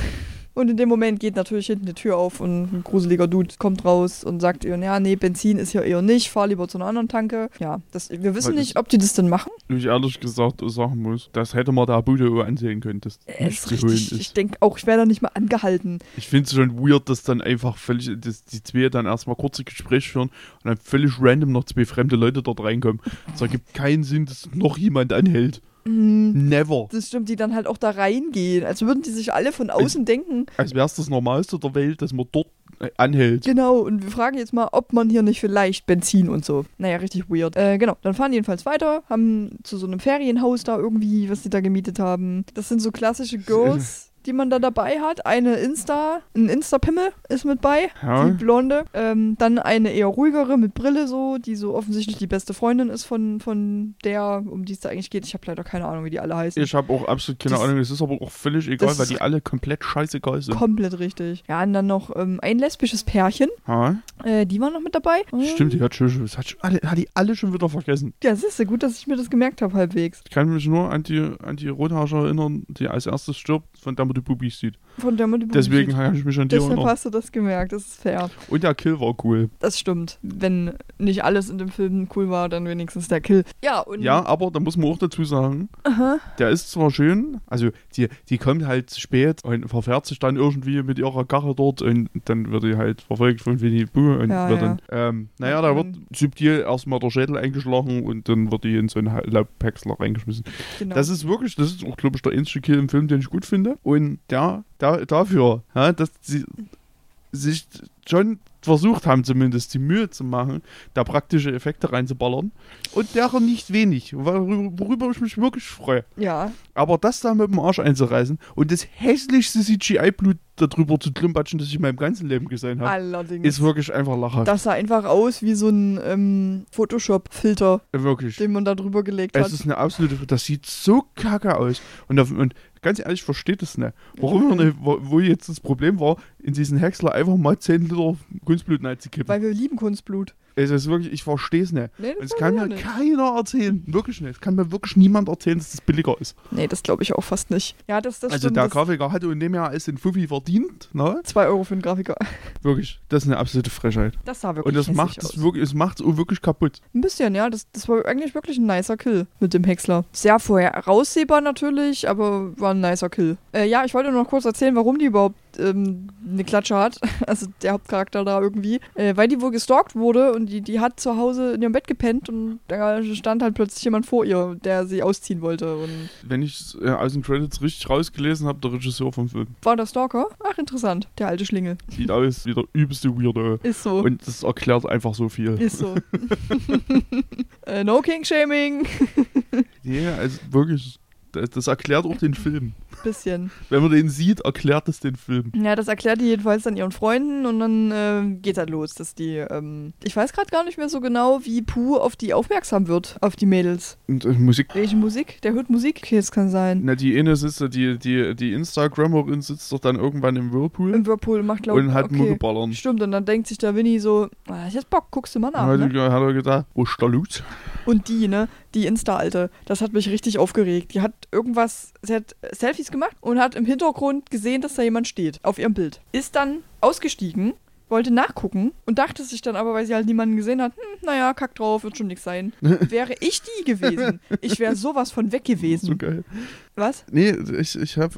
Und in dem Moment geht natürlich hinten die Tür auf und ein gruseliger Dude kommt raus und sagt ihr, ja, nee, Benzin ist hier eher nicht, fahr lieber zu einer anderen Tanke. Ja, das, wir wissen Weil nicht, ob die das denn machen. Ich ehrlich gesagt sagen muss, das hätte man der Bude ansehen können, dass ist zu holen richtig, ich ist. denke auch, ich wäre da nicht mal angehalten. Ich finde es schon weird, dass dann einfach völlig, dass die zwei dann erstmal kurze Gespräche führen und dann völlig random noch zwei fremde Leute dort reinkommen. Es ergibt keinen Sinn, dass noch jemand anhält. Hm, Never. Das stimmt, die dann halt auch da reingehen. Als würden die sich alle von außen denken. Als wäre es das Normalste der Welt, dass man dort äh, anhält. Genau, und wir fragen jetzt mal, ob man hier nicht vielleicht Benzin und so. Naja, richtig weird. Äh, genau, dann fahren jedenfalls weiter, haben zu so einem Ferienhaus da irgendwie, was die da gemietet haben. Das sind so klassische Girls, die man da dabei hat. Eine Insta, ein Insta-Pimmel ist mit bei, Ja. die blonde. Ähm, dann eine eher ruhigere mit Brille so, die so offensichtlich die beste Freundin ist von, von der, um die es da eigentlich geht. Ich habe leider keine Ahnung, wie die alle heißen. Ich habe auch absolut keine Das- Ahnung, es ist aber auch völlig egal, weil ist- die alle komplett scheißegal sind. Komplett richtig. Ja, und dann noch ähm, ein lesbisches Pärchen. Ha? Äh, die waren noch mit dabei. Stimmt, die hat, schon, das hat, schon alle, hat die alle schon wieder vergessen. Ja, siehst du, gut, dass ich mir das gemerkt habe, halbwegs. Ich kann mich nur an die, an die Rothaarige erinnern, die als erstes stirbt, von der man die Bubis sieht. Von der man die Deswegen habe ich mich an die Deshalb erinnert. hast du das gemerkt, das ist fair. Und der Kill war cool. Das stimmt. Wenn nicht alles in dem Film cool war, dann wenigstens der Kill. Ja, und. Ja, aber da muss man auch dazu sagen, Aha. der ist zwar schön, also die, die kommt halt zu spät und verfährt sich dann irgendwie mit ihrer Karre dort und dann wird die halt verfolgt von Winnie Pooh und Ja, wird ja. dann, ähm, naja, da wird subtil erstmal der Schädel eingeschlagen und dann wird die in so einen Laubpäcksler reingeschmissen. Genau. Das ist wirklich, das ist auch, glaube ich, der einzige Kill im Film, den ich gut finde. Und der, da, dafür, ja, dass sie sich schon versucht haben, zumindest die Mühe zu machen, da praktische Effekte reinzuballern. Und deren nicht wenig, worüber, ich mich wirklich freue. ja, Aber das da mit dem Arsch einzureißen und das hässlichste CGI-Blut darüber zu klimpatschen, das ich in meinem ganzen Leben gesehen habe, allerdings. ist wirklich einfach lachhaft. das sah einfach aus wie so ein ähm, Photoshop-Filter, den man da drüber gelegt Es hat. ist eine absolute, das sieht so kacke aus. Und, auf, und ganz ehrlich, ich verstehe das nicht. Warum nicht, wo, wo jetzt das Problem war, in diesen Häcksler einfach mal 10 Liter Kunstblut reinzukippen. Weil wir lieben Kunstblut. Es ist wirklich, ich verstehe es nicht. Nee, das es kann mir nicht. keiner erzählen. Wirklich nicht. Es kann mir wirklich niemand erzählen, dass das billiger ist. Nee, das glaube ich auch fast nicht. Ja, das, das also stimmt. der Grafiker hatte in dem Jahr als den Fuffi verdient. Ne? 2 Euro für einen Grafiker. Wirklich. Das ist eine absolute Frechheit. Das sah wirklich Und das macht es wirklich, es macht es wirklich kaputt. Ein bisschen, ja. Das, das war eigentlich wirklich ein nicer Kill mit dem Häcksler. Sehr voraussehbar natürlich, aber war ein nicer Kill. Äh, ja, ich wollte nur noch kurz erzählen, warum die überhaupt ähm, eine Klatsche hat. Also der Hauptcharakter da irgendwie. Äh, weil die wohl gestalkt wurde und die, die hat zu Hause in ihrem Bett gepennt und da stand halt plötzlich jemand vor ihr, der sie ausziehen wollte. Und Wenn ich äh, aus den Credits richtig rausgelesen habe, der Regisseur vom Film. war der Stalker? Ach, interessant. Der alte Schlingel. Sieht aus wie der übelste Weirdo. Ist so. Und das erklärt einfach so viel. ist so. äh, no King Shaming. Ja, also wirklich, das, das erklärt auch den Film. bisschen. Wenn man den sieht, erklärt es den Film. Ja, das erklärt die jedenfalls dann ihren Freunden und dann äh, geht halt los, dass die, ähm, ich weiß gerade gar nicht mehr so genau, wie Pooh auf die aufmerksam wird, auf die Mädels. Und äh, Musik. Welche Musik? Der hört Musik? Okay, das kann sein. Na, die eine sitzt, da, die, die, die Instagrammerin sitzt doch dann irgendwann im Whirlpool Im Whirlpool macht, glaube ich, und hat okay. Mucke ballern. Stimmt, und dann denkt sich der Winnie so, ah, jetzt Bock, guckst du mal nach. Ne? hat er gedacht, wo ist der Loot? Und die, ne, die Insta-Alte, das hat mich richtig aufgeregt. Die hat irgendwas, sie hat Selfies gemacht und hat im Hintergrund gesehen, dass da jemand steht, auf ihrem Bild. Ist dann ausgestiegen, wollte nachgucken und dachte sich dann aber, weil sie halt niemanden gesehen hat, hm, naja, kack drauf, wird schon nichts sein. Wäre ich die gewesen, ich wäre sowas von weg So gewesen. geil. Was? Nee, ich, ich hab,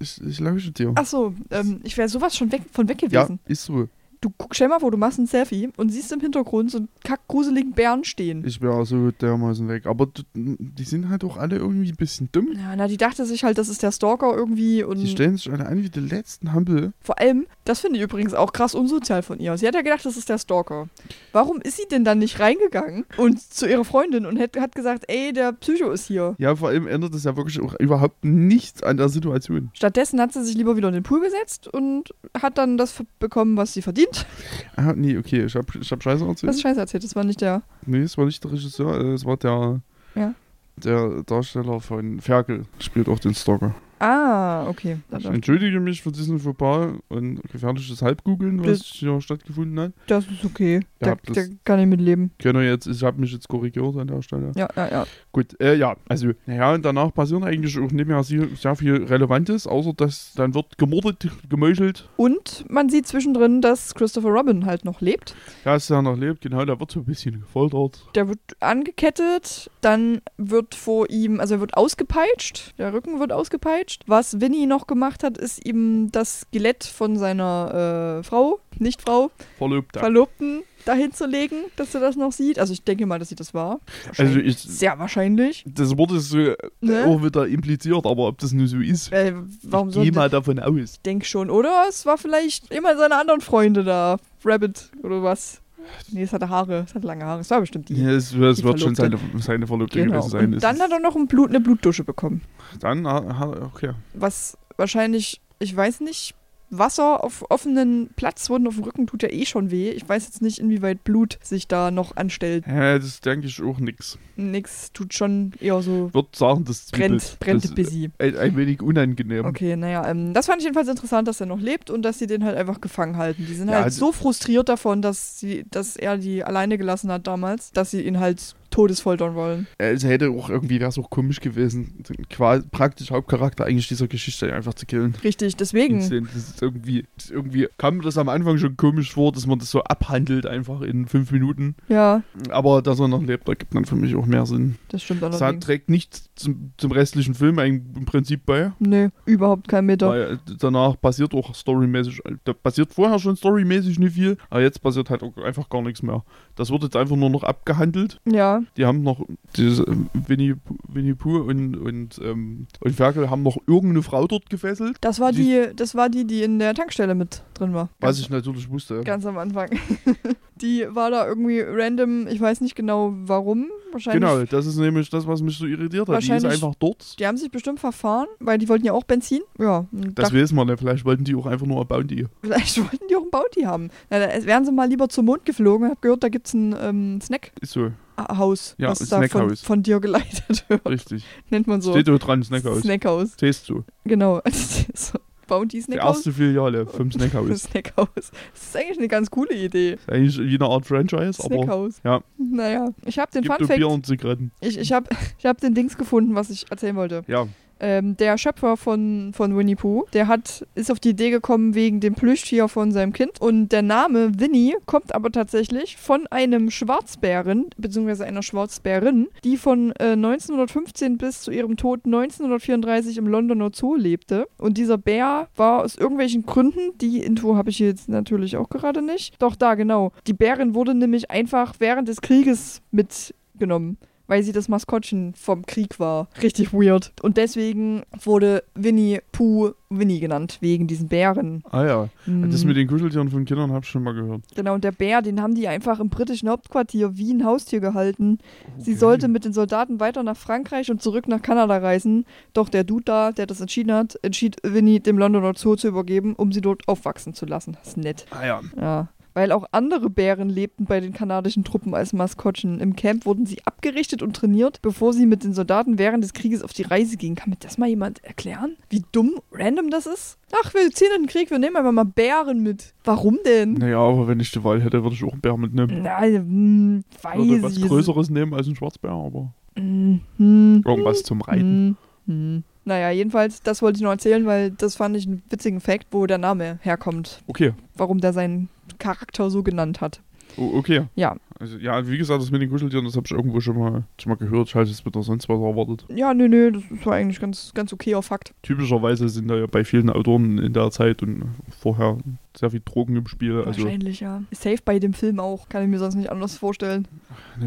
ich, ich lausche dir. Ach so, ähm, ich wäre sowas schon weg, von weg ja, gewesen. ist so. Du guck, stell mal vor, du machst ein Selfie und siehst im Hintergrund so einen kackgruseligen Bären stehen. Ich wäre so dermaßen weg. Aber die sind halt auch alle irgendwie ein bisschen dumm. Ja, na, die dachte sich halt, das ist der Stalker irgendwie und Die stellen sich alle an wie die letzten Hampel. vor allem, das finde ich übrigens auch krass unsozial von ihr. Sie hat ja gedacht, das ist der Stalker. Warum ist sie denn dann nicht reingegangen und zu ihrer Freundin und hat, hat gesagt, ey, der Psycho ist hier. Ja, vor allem ändert es ja wirklich auch überhaupt nichts an der Situation. Stattdessen hat sie sich lieber wieder in den Pool gesetzt und hat dann das bekommen, was sie verdient. Ah, nee, okay, ich hab, ich hab Scheiße erzählt. Das ist scheiße erzählt, das war nicht der. Nee, es war nicht der Regisseur, äh, es war der, Ja. der Darsteller von Ferkel. Spielt auch den Stalker. Ah, okay. Ich entschuldige mich für diesen Fauxpas und gefährliches Halbgoogeln, was Das- hier stattgefunden hat. das ist okay. Da, da kann ich mitleben. Können jetzt, ich habe mich jetzt korrigiert an der Stelle. Ja, ja, ja. Gut, äh, ja, also, naja, und danach passiert eigentlich auch nicht mehr sehr, sehr viel Relevantes, außer dass dann wird gemordet, gemeuchelt. Und man sieht zwischendrin, dass Christopher Robin halt noch lebt. Ja, ist ja noch lebt, genau, da wird so ein bisschen gefoltert. Der wird angekettet, dann wird vor ihm, also er wird ausgepeitscht, der Rücken wird ausgepeitscht. Was Winnie noch gemacht hat, ist ihm das Skelett von seiner äh, Frau, nicht Frau, Verlobt. Verlobten dahin zu legen, dass er das noch sieht. Also ich denke mal, dass sie das war. Also ich, Sehr wahrscheinlich. das wurde so Ne? auch wieder impliziert, aber ob das nun so ist, Äh, warum ich gehe mal davon aus. ich denke schon, oder? Es war vielleicht immer seine anderen Freunde da. Rabbit oder was. Nee, es hatte Haare, es hatte lange Haare. Es war bestimmt die. Ja, es, es die wird schon seine, seine Verlobte Genau. gewesen sein. Und dann hat er noch ein Blut, eine Blutdusche bekommen. Dann, ah, ah, okay. was wahrscheinlich, ich weiß nicht, Wasser auf offenen Platzwunden auf dem Rücken tut ja eh schon weh. Ich weiß jetzt nicht, inwieweit Blut sich da noch anstellt. Ja, das denke ich auch nix. Nix tut schon eher so würde sagen, das brennt, brennt das bisschen. ein, ein wenig unangenehm. Okay, naja, ähm, das fand ich jedenfalls interessant, dass er noch lebt und dass sie den halt einfach gefangen halten. Die sind Ja, halt also- so frustriert davon, dass sie, dass er die alleine gelassen hat damals, dass sie ihn halt todesfoltern wollen. Es hätte auch irgendwie, wäre es auch komisch gewesen, quasi praktisch Hauptcharakter eigentlich dieser Geschichte einfach zu killen. Richtig, deswegen. Das irgendwie, das irgendwie kam mir das am Anfang schon komisch vor, dass man das so abhandelt einfach in fünf Minuten. Ja, Aber dass er noch lebt, ergibt dann für mich auch mehr Sinn. das stimmt Das allerdings. trägt nicht zum, zum restlichen Film eigentlich im Prinzip bei. Nee, überhaupt kein Meter. Weil äh, danach passiert auch storymäßig, da passiert vorher schon storymäßig nicht viel, aber jetzt passiert halt auch einfach gar nichts mehr. Das wird jetzt einfach nur noch abgehandelt. Ja, Die haben noch, diese ähm, Winnie, Winnie Pooh und, und, ähm, und Ferkel haben noch irgendeine Frau dort gefesselt. das war Die- die, das war die, die in der Tankstelle mit drin war. Was ich natürlich wusste. Ganz am Anfang. die war da irgendwie random, ich weiß nicht genau warum. Wahrscheinlich. Genau, das ist nämlich das, was mich so irritiert hat. Die ist Wahrscheinlich- einfach dort. Die haben sich bestimmt verfahren, weil die wollten ja auch Benzin. Ja, Das dachten, weiß man nicht. Vielleicht wollten die auch einfach nur ein Bounty. vielleicht wollten die auch ein Bounty haben. Na, da wären sie mal lieber zum Mond geflogen. Hab gehört, da gibt's ein ähm, Ist so, Snackhaus, Ja, was da von, von dir geleitet wird. richtig. Nennt man so. Steht da dran, Snackhaus. Snackhaus. Stehst du. Genau. so, Bounty Die Snackhaus. erste Filiale vom Snackhaus. Snackhaus. Das ist eigentlich eine ganz coole Idee. Ist eigentlich wie eine Art Franchise, aber Snackhaus. ja. Naja, ich habe den gibt Fun nur Bier Fact. und Zigaretten. Ich, ich habe ich hab den Dings gefunden, was ich erzählen wollte. Ja, Ähm, der Schöpfer von, von Winnie Pooh, der hat, ist auf die Idee gekommen wegen dem Plüschtier von seinem Kind. Und der Name Winnie kommt aber tatsächlich von einem Schwarzbären, beziehungsweise einer Schwarzbärin, die von äh, 1915 bis zu ihrem Tod 1934 im Londoner Zoo lebte. Und dieser Bär war aus irgendwelchen Gründen, die Info habe ich jetzt natürlich auch gerade nicht. Doch da, genau. Die Bärin wurde nämlich einfach während des Krieges mitgenommen. Weil sie das Maskottchen vom Krieg war. Richtig weird. Und deswegen wurde Winnie Pooh Winnie genannt, wegen diesen Bären. Ah ja. Hm. Das mit den Kuscheltieren von Kindern habe ich schon mal gehört. Genau, und der Bär, den haben die einfach im britischen Hauptquartier wie ein Haustier gehalten. Sie Okay. sollte mit den Soldaten weiter nach Frankreich und zurück nach Kanada reisen. Doch der Dude da, der das entschieden hat, entschied Winnie dem Londoner Zoo zu übergeben, um sie dort aufwachsen zu lassen. Das ist nett. Ah ja. Ja. Weil auch andere Bären lebten bei den kanadischen Truppen als Maskottchen. Im Camp wurden sie abgerichtet und trainiert, bevor sie mit den Soldaten während des Krieges auf die Reise gingen. Kann mir das mal jemand erklären? Wie dumm, random das ist? Ach, wir ziehen in den Krieg, wir nehmen einfach mal Bären mit. Warum denn? Naja, aber wenn ich die Wahl hätte, würde ich auch einen Bär mitnehmen. Na, hm, Ich würde weiß was. Größeres nehmen als ein Schwarzbär, aber Hm, hm, irgendwas zum Reiten. hm, hm. Naja, jedenfalls, das wollte ich noch erzählen, weil das fand ich einen witzigen Fact, wo der Name herkommt. Okay, Warum der seinen Charakter so genannt hat. o okay. Ja. Also, ja, wie gesagt, das mit den Kuscheltieren, das habe ich irgendwo schon mal, schon mal gehört. Ich hatte es wieder sonst was erwartet. Ja, nö, nö, das war eigentlich ganz, ganz okayer Fakt. Typischerweise sind da ja bei vielen Autoren in der Zeit und vorher sehr viel Drogen im Spiel. Also, Wahrscheinlich, ja. Safe bei dem Film auch, kann ich mir sonst nicht anders vorstellen.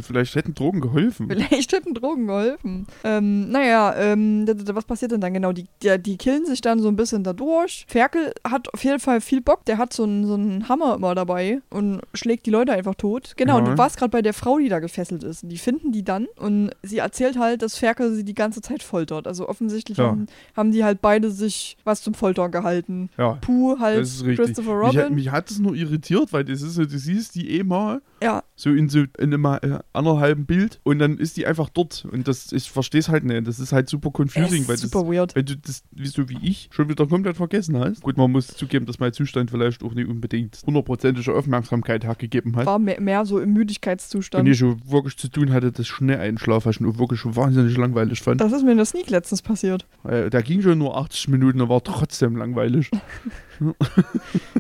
vielleicht hätten Drogen geholfen. Vielleicht hätten Drogen geholfen. Ähm, naja, ähm, was passiert denn dann genau? Die, die, die killen sich dann so ein bisschen dadurch. Ferkel hat auf jeden Fall viel Bock. Der hat so einen, so einen Hammer immer dabei und schlägt die Leute einfach tot. Genau, und Ja. du warst gerade bei der Frau, die da gefesselt ist. Die finden die dann und sie erzählt halt, dass Ferkel sie die ganze Zeit foltert. Also offensichtlich Ja. haben, haben die halt beide sich was zum Foltern gehalten. Ja, Puh halt das ist richtig. Christopher Robin. mich hat es nur irritiert, weil das ist du siehst die eh mal ja, so in so in einem äh, anderthalben Bild und dann ist die einfach dort. Und das, ich verstehe es halt nicht. Das ist halt super es confusing, weil ist das super weird. Wenn du das, wie so wie ich, schon wieder komplett vergessen hast. Gut, man muss zugeben, dass mein Zustand vielleicht auch nicht unbedingt hundertprozentige Aufmerksamkeit hergegeben hat. War mehr, mehr so im Und Müdigkeitszustand. ich schon wirklich zu tun hatte, das schnell einschlafen, was ich nur wirklich wahnsinnig langweilig fand. Das ist mir in der Sneak letztens passiert. Äh, der ging schon nur 80 Minuten, der war trotzdem langweilig.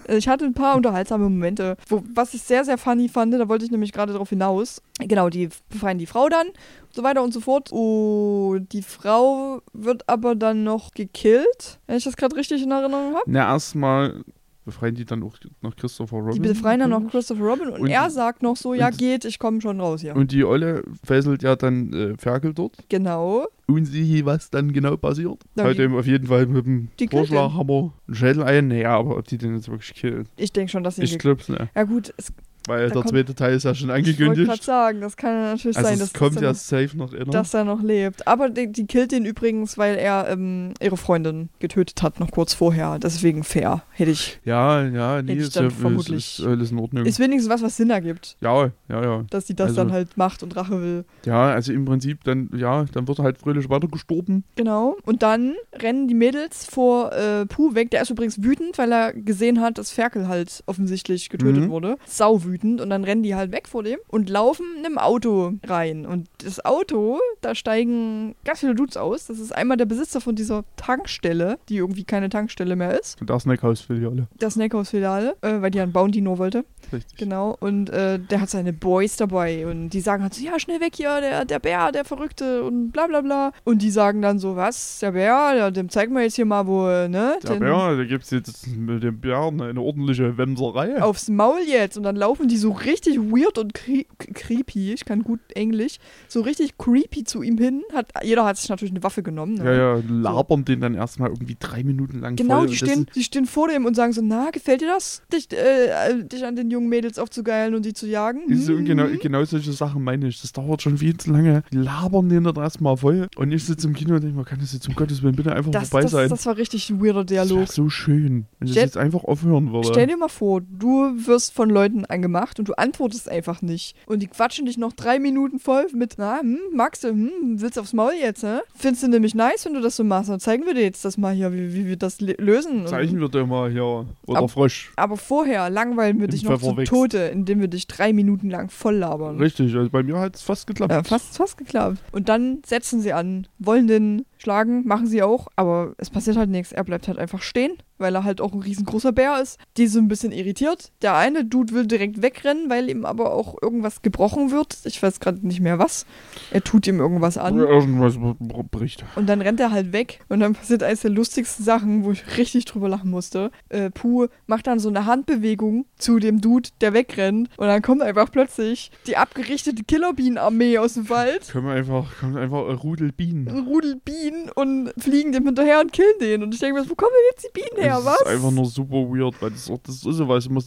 Ich hatte ein paar unterhaltsame Momente, wo, was ich sehr, sehr funny fand, da wollte ich nämlich gerade darauf hinaus. Genau, die befreien die Frau dann, so weiter und so fort. Und die Frau wird aber dann noch gekillt, wenn ich das gerade richtig in Erinnerung habe. Na, erstmal befreien die dann auch noch Christopher Robin. Die befreien dann noch Christopher Robin und, Und- er sagt noch so, ja und- geht, ich komme schon raus hier. Und die Olle fesselt ja dann äh, Ferkel dort. genau. Und sie, was dann genau passiert? Die- ihm auf jeden Fall mit dem Vorschlaghammer einen Schädel ein. Naja, aber ob die den jetzt wirklich killen? Ich denke schon, dass sie Ich glaub's nicht. Ja gut, es, Weil Da der kommt- zweite Teil ist ja schon ich wollte gerade angekündigt. sagen, das kann ja natürlich Also sein, es dass, kommt dass, ja er safe noch inner. dass er noch lebt. Aber die, die killt ihn übrigens, weil er ähm, ihre Freundin getötet hat, noch kurz vorher. Deswegen fair, hätte ich. Ja, ja, nee, ist, ja, vermutlich- ist, alles in Ordnung. Ist wenigstens was, was Sinn ergibt, ja, ja, ja. dass sie das Also- dann halt macht und Rache will. Ja, also im Prinzip dann, ja, dann wird er halt fröhlich weiter gestorben. Genau. Und dann rennen die Mädels vor äh, Puh weg. Der ist übrigens wütend, weil er gesehen hat, dass Ferkel halt offensichtlich getötet Mhm. wurde. Sau wütend. Und dann rennen die halt weg vor dem und laufen in einem Auto rein. Und das Auto, da steigen ganz viele Dudes aus. Das ist einmal der Besitzer von dieser Tankstelle, die irgendwie keine Tankstelle mehr ist. Und der Snackhouse-Filiale. Der Snackhouse-Filiale, äh, weil die einen Bounty nur wollte. Richtig. Genau, und äh, der hat seine Boys dabei und die sagen halt so, ja, schnell weg hier, der, der Bär, der Verrückte und bla bla bla. Und die sagen dann so, was, der Bär, ja, dem zeigen wir jetzt hier mal, wo, ne? Der Bär, da gibt's jetzt mit dem Bären eine ordentliche Wemserei. Aufs Maul jetzt. Und dann laufen die so richtig weird und cre creepy, ich kann gut Englisch, so richtig creepy zu ihm hin. Hat, jeder hat sich natürlich eine Waffe genommen. Ne? Ja, ja, labern den dann erstmal irgendwie drei Minuten lang Genau, voll. die das stehen, die stehen vor dem und sagen so, na, gefällt dir das, dich, äh, äh, dich an den jungen Mädels aufzugeilen und die zu jagen? Ist so, Hm, genau, hm. genau solche Sachen meine ich. Das dauert schon viel zu lange. Die labern den dann erstmal voll. Und ich sitze im Kino und denke mir, kann das jetzt um Gottes Willen bitte einfach Das, vorbei das, sein? das war richtig ein weirder Das wär Dialog. so schön, wenn das Stell- jetzt einfach aufhören würde. Stell dir mal vor, du wirst von Leuten angemacht und du antwortest einfach nicht. Und die quatschen dich noch drei Minuten voll mit, na, hm, du, hm, willst du aufs Maul jetzt, hä? Findest du nämlich nice, wenn du das so machst? Dann zeigen wir dir jetzt das mal hier, wie, wie wir das lösen. Zeichen wir dir mal hier. Oder Ab- frisch. Aber vorher langweilen wir Im dich noch zu. Tode, indem wir dich drei Minuten lang voll labern. Richtig, also bei mir hat es fast geklappt. Ja, fast, fast geklappt. Und dann setzen sie an, wollen den schlagen, machen sie auch, aber es passiert halt nichts. Er bleibt halt einfach stehen weil er halt auch ein riesengroßer Bär ist. Die sind ein bisschen irritiert. Der eine Dude will direkt wegrennen, weil ihm aber auch irgendwas gebrochen wird. Ich weiß gerade nicht mehr was. Er tut ihm irgendwas an. Irgendwas br- bricht. Und dann rennt er halt weg und dann passiert eines der lustigsten Sachen, wo ich richtig drüber lachen musste. Äh, Puh macht dann so eine Handbewegung zu dem Dude, der wegrennt und dann kommt einfach plötzlich die abgerichtete Killerbienenarmee aus dem Wald. Können wir einfach, kommt einfach ein Rudel Bienen. Ein Rudel Bienen und fliegen dem hinterher und killen den. Und ich denke mir, wo kommen denn jetzt die Bienen her? Das Was? ist einfach nur super weird, weil das, das ist sowas. Man,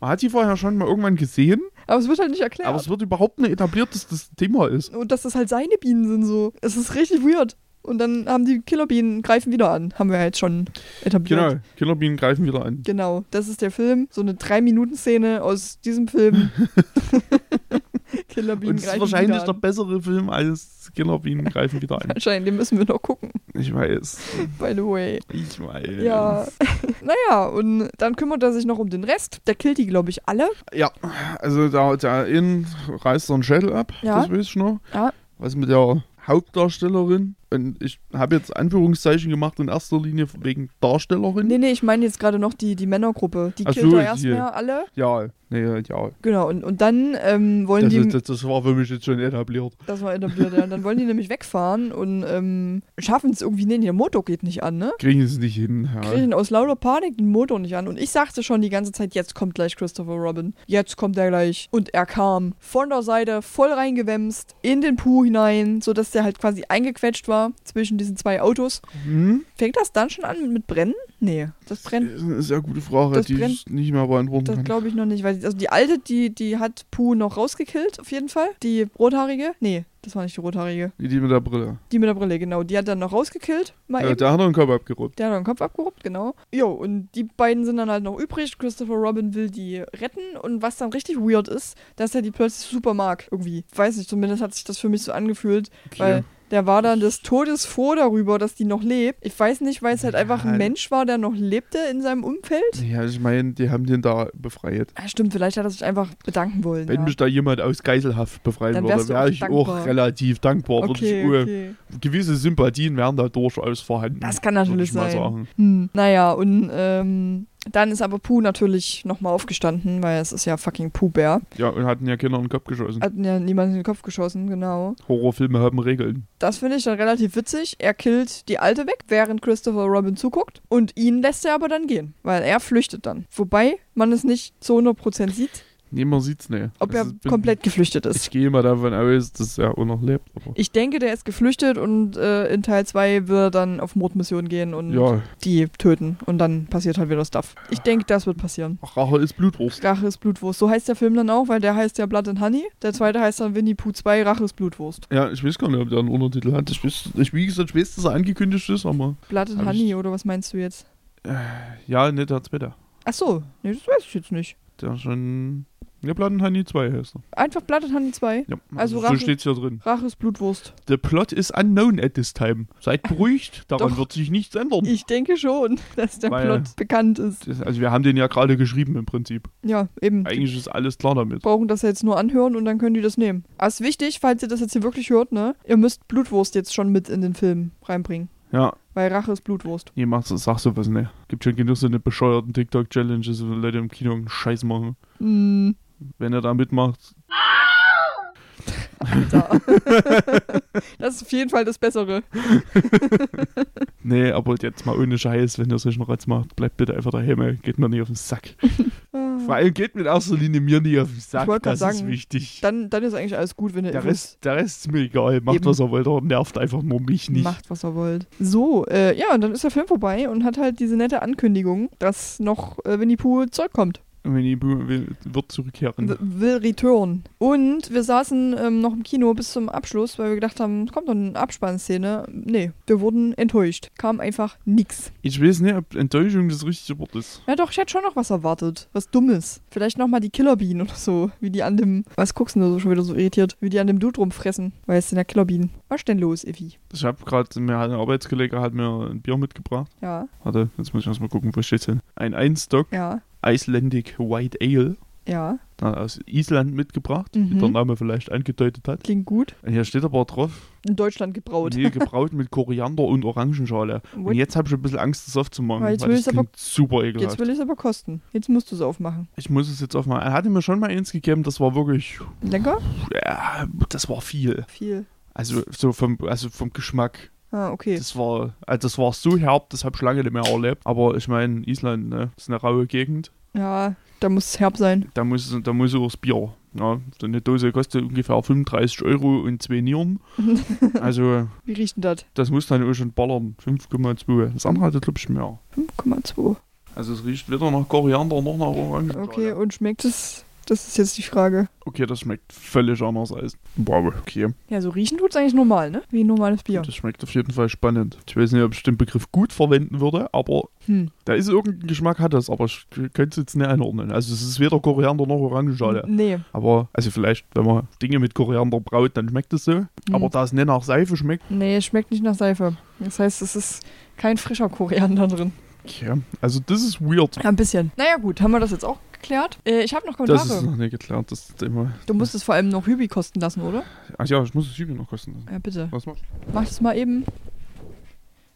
man hat die vorher schon mal irgendwann gesehen, Aber es wird halt nicht erklärt. aber es wird überhaupt nicht etabliert, dass das Thema ist. und dass das halt seine Bienen sind so. Es ist richtig weird. Und dann haben die Killerbienen greifen wieder an. Haben wir ja jetzt schon etabliert. Genau, Killerbienen greifen wieder an. Genau, das ist der Film. So eine 3-Minuten-Szene aus diesem Film. Killerbienen Und es ist greifen wahrscheinlich der bessere Film als Killerbienen greifen wieder an. Wahrscheinlich, den müssen wir noch gucken, Ich weiß. by the way. Ich weiß. Ja. naja, und dann kümmert er sich noch um den Rest. Der killt die, glaube ich, alle. Ja, also da, der in reißt seinen Schädel ab, Ja. das weiß ich noch. Ja. Was mit der Hauptdarstellerin, und ich habe jetzt Anführungszeichen gemacht in erster Linie wegen Darstellerin. Nee, nee, ich meine jetzt gerade noch die, die Männergruppe. Die Ach killt so, er erst die- mehr alle. Ja, nee, ja. Genau, und, und dann ähm, wollen Das, die. ist- das, das war für mich jetzt schon etabliert. Das war etabliert, ja. Dann wollen die nämlich wegfahren und ähm, schaffen es irgendwie, nee, der Motor geht nicht an, ne? Kriegen es nicht hin. Ja. Kriegen aus lauter Panik den Motor nicht an. Und ich sagte schon die ganze Zeit, jetzt kommt gleich Christopher Robin. Jetzt kommt er gleich. Und er kam von der Seite voll reingewämst in den Pool hinein, sodass der halt quasi eingequetscht war zwischen diesen zwei Autos. Hm? Fängt das dann schon an mit, Brennen? Nee, das brennt. Das ist eine sehr gute Frage, Das die brennt- ich nicht mehr beantworten Das kann. glaube ich noch nicht, weil also die alte, die, die hat Puh noch rausgekillt, auf jeden Fall. Die rothaarige? Nee, das war nicht die rothaarige. Die, die mit der Brille. Die mit der Brille, genau. Die hat dann noch rausgekillt. Mal Ja, eben. der hat den Kopf abgeruppt. Der hat den Kopf abgeruppt, genau. Jo, und die beiden sind dann halt noch übrig. Christopher Robin will die retten. Und was dann richtig weird ist, dass er die plötzlich super mag. Irgendwie. Weiß nicht, zumindest hat sich das für mich so angefühlt. Weil der war dann des Todes froh darüber, dass die noch lebt. Ich weiß nicht, weil es halt einfach ein Ja. Mensch war, der noch lebte in seinem Umfeld. Ja, ich meine, die haben den da befreit. Ah, stimmt, vielleicht hat er sich einfach bedanken wollen. Wenn ja. mich da jemand aus Geiselhaft befreien Dann würde, wäre ich dankbar. auch relativ dankbar. Okay, ich, oh, okay. Gewisse Sympathien wären da durchaus vorhanden. Das kann natürlich sein. Hm. Naja, und ähm, dann ist aber Pooh natürlich nochmal aufgestanden, weil es ist ja fucking Pooh-Bär. Ja, und hatten ja Kinder in den Kopf geschossen. Hat ja niemand in den Kopf geschossen, genau. Horrorfilme haben Regeln. Das finde ich dann relativ witzig. Er killt die Alte weg, während Christopher Robin zuguckt. Und ihn lässt er aber dann gehen, weil er flüchtet dann. Wobei man es nicht zu 100% sieht, Niemand sieht's nicht. ob er Also, bin- komplett geflüchtet ist. Ich gehe mal davon aus, dass er auch noch lebt. Ich denke, der ist geflüchtet und äh, in Teil 2 wird er dann auf Mordmission gehen und ja, die töten. Und dann passiert halt wieder Stuff. Ich denke, das wird passieren. Rache ist Blutwurst. Rache ist Blutwurst. So heißt der Film dann auch, weil der heißt ja Blood and Honey. Der zweite heißt dann Winnie Pooh 2, Rache ist Blutwurst. Ja, ich weiß gar nicht, ob der einen Untertitel hat. Ich weiß, ich, wie gesagt, ich weiß, dass er angekündigt ist, aber Blood and Honey ich- oder was meinst du jetzt? ja, nicht der zweite. Ach so, nee, das weiß ich jetzt nicht. Der schon. Ja, Platten Honey 2 heißt er. Einfach Blood and Honey 2. Ja, Also also, so Rache- steht's hier drin. Rache ist Blutwurst. The plot is unknown at this time. Seid beruhigt, daran Doch. wird sich nichts ändern. Ich denke schon, dass der Weil- Plot bekannt ist. Das- Also wir haben den ja gerade geschrieben im Prinzip. Ja, eben. Eigentlich ist alles klar damit. brauchen das jetzt nur anhören und dann können die das nehmen. Aber ist wichtig, falls ihr das jetzt hier wirklich hört, ne? Ihr müsst Blutwurst jetzt schon mit in den Film reinbringen. Ja, Weil Rache ist Blutwurst. nee, mach, sag sowas nicht. Gibt schon genug so eine bescheuerten TikTok-Challenges, wo Leute im Kino einen Scheiß machen. Mm, Wenn er da mitmacht, Alter. das ist auf jeden Fall das Bessere. nee, aber jetzt mal ohne Scheiß, wenn ihr solchen Rotz macht, bleibt bitte einfach daheim, geht mir nicht auf den Sack. Vor allem geht mit erster Linie mir nicht auf den Sack, das ist sagen, wichtig. Dann, dann ist eigentlich alles gut, wenn ihr Der Rest, der Rest ist mir egal, macht Eben. was er wollt, aber nervt einfach nur mich nicht. macht, was ihr wollt. So, äh, ja, und dann ist der Film vorbei und hat halt diese nette Ankündigung, dass noch äh, Winnie Pooh zurückkommt. Winnie Pooh will, wird zurückkehren. Will return. Und wir saßen ähm, noch im Kino bis zum Abschluss, weil wir gedacht haben, es kommt noch eine Abspannszene. Nee, wir wurden enttäuscht. Kam einfach nix. Ich weiß nicht, ob Enttäuschung das richtige Wort ist. Ja doch, ich hätte schon noch was erwartet. Was Dummes. Vielleicht nochmal die Killerbienen oder so. Wie die an dem... Was guckst du so schon wieder so irritiert? Wie die an dem Dude rumfressen. Weil es sind ja Killerbienen. Was ist denn los, Effi? Ich habe gerade, mir hat ein Arbeitskollege hat mir ein Bier mitgebracht. Ja, Warte, jetzt muss ich erstmal gucken, wo steht's denn? Ein Einstock ja, Icelandic White Ale. ja. aus Island mitgebracht, wie Mhm. der Name vielleicht angedeutet hat. Klingt gut. Hier steht aber drauf, In Deutschland gebraut. nee, gebraut mit Koriander und Orangenschale. Und What? jetzt habe ich ein bisschen Angst, das aufzumachen, Weil weil, jetzt will das aber- super Jetzt ekelhaft. will ich es aber kosten. Jetzt musst du es aufmachen. Ich muss es jetzt aufmachen. Er hatte mir schon mal eins gegeben, das war wirklich, Lecker? ja, das war viel. Viel. Also so vom, also vom Geschmack. Ah, okay. Das war, also das war so herb, das habe ich lange nicht mehr erlebt. Aber ich meine, Island, ne, ist eine raue Gegend. Ja, da muss es herb sein. Da muss, da muss auch das Bier. Ja, so eine Dose kostet ungefähr 35 Euro und zwei Nieren. Also, Wie riecht denn das? das muss dann auch schon ballern. 5,2. Das andere hatte, glaube ich, mehr. 5,2. Also, es riecht weder nach Koriander noch nach Orangen. Okay, und schmeckt es? Das ist jetzt die Frage. Okay, das schmeckt völlig anders als. Wow, okay. Ja, so riechen tut es eigentlich normal, ne? Wie ein normales Bier. Das schmeckt auf jeden Fall spannend. Ich weiß nicht, ob ich den Begriff gut verwenden würde, aber Hm. da ist irgendein Geschmack, hat das, aber ich könnte es jetzt nicht einordnen. Also, es ist weder Koriander noch Orangenschale. Nee. Aber, also vielleicht, wenn man Dinge mit Koriander braut, dann schmeckt es so. Hm. Aber da es nicht nach Seife schmeckt, Nee, es schmeckt nicht nach Seife. Das heißt, es ist kein frischer Koriander drin. Okay. Also das ist weird. Ja, ein bisschen. Naja, gut, haben wir das jetzt auch geklärt? Äh, ich habe noch Das ist Kommentare. noch nicht geklärt. Das immer. Du musst es vor allem noch Hübi kosten lassen, oder? Ach ja, ich muss das Übel noch kosten lassen. Ja, bitte. Was machst Mach das mal eben.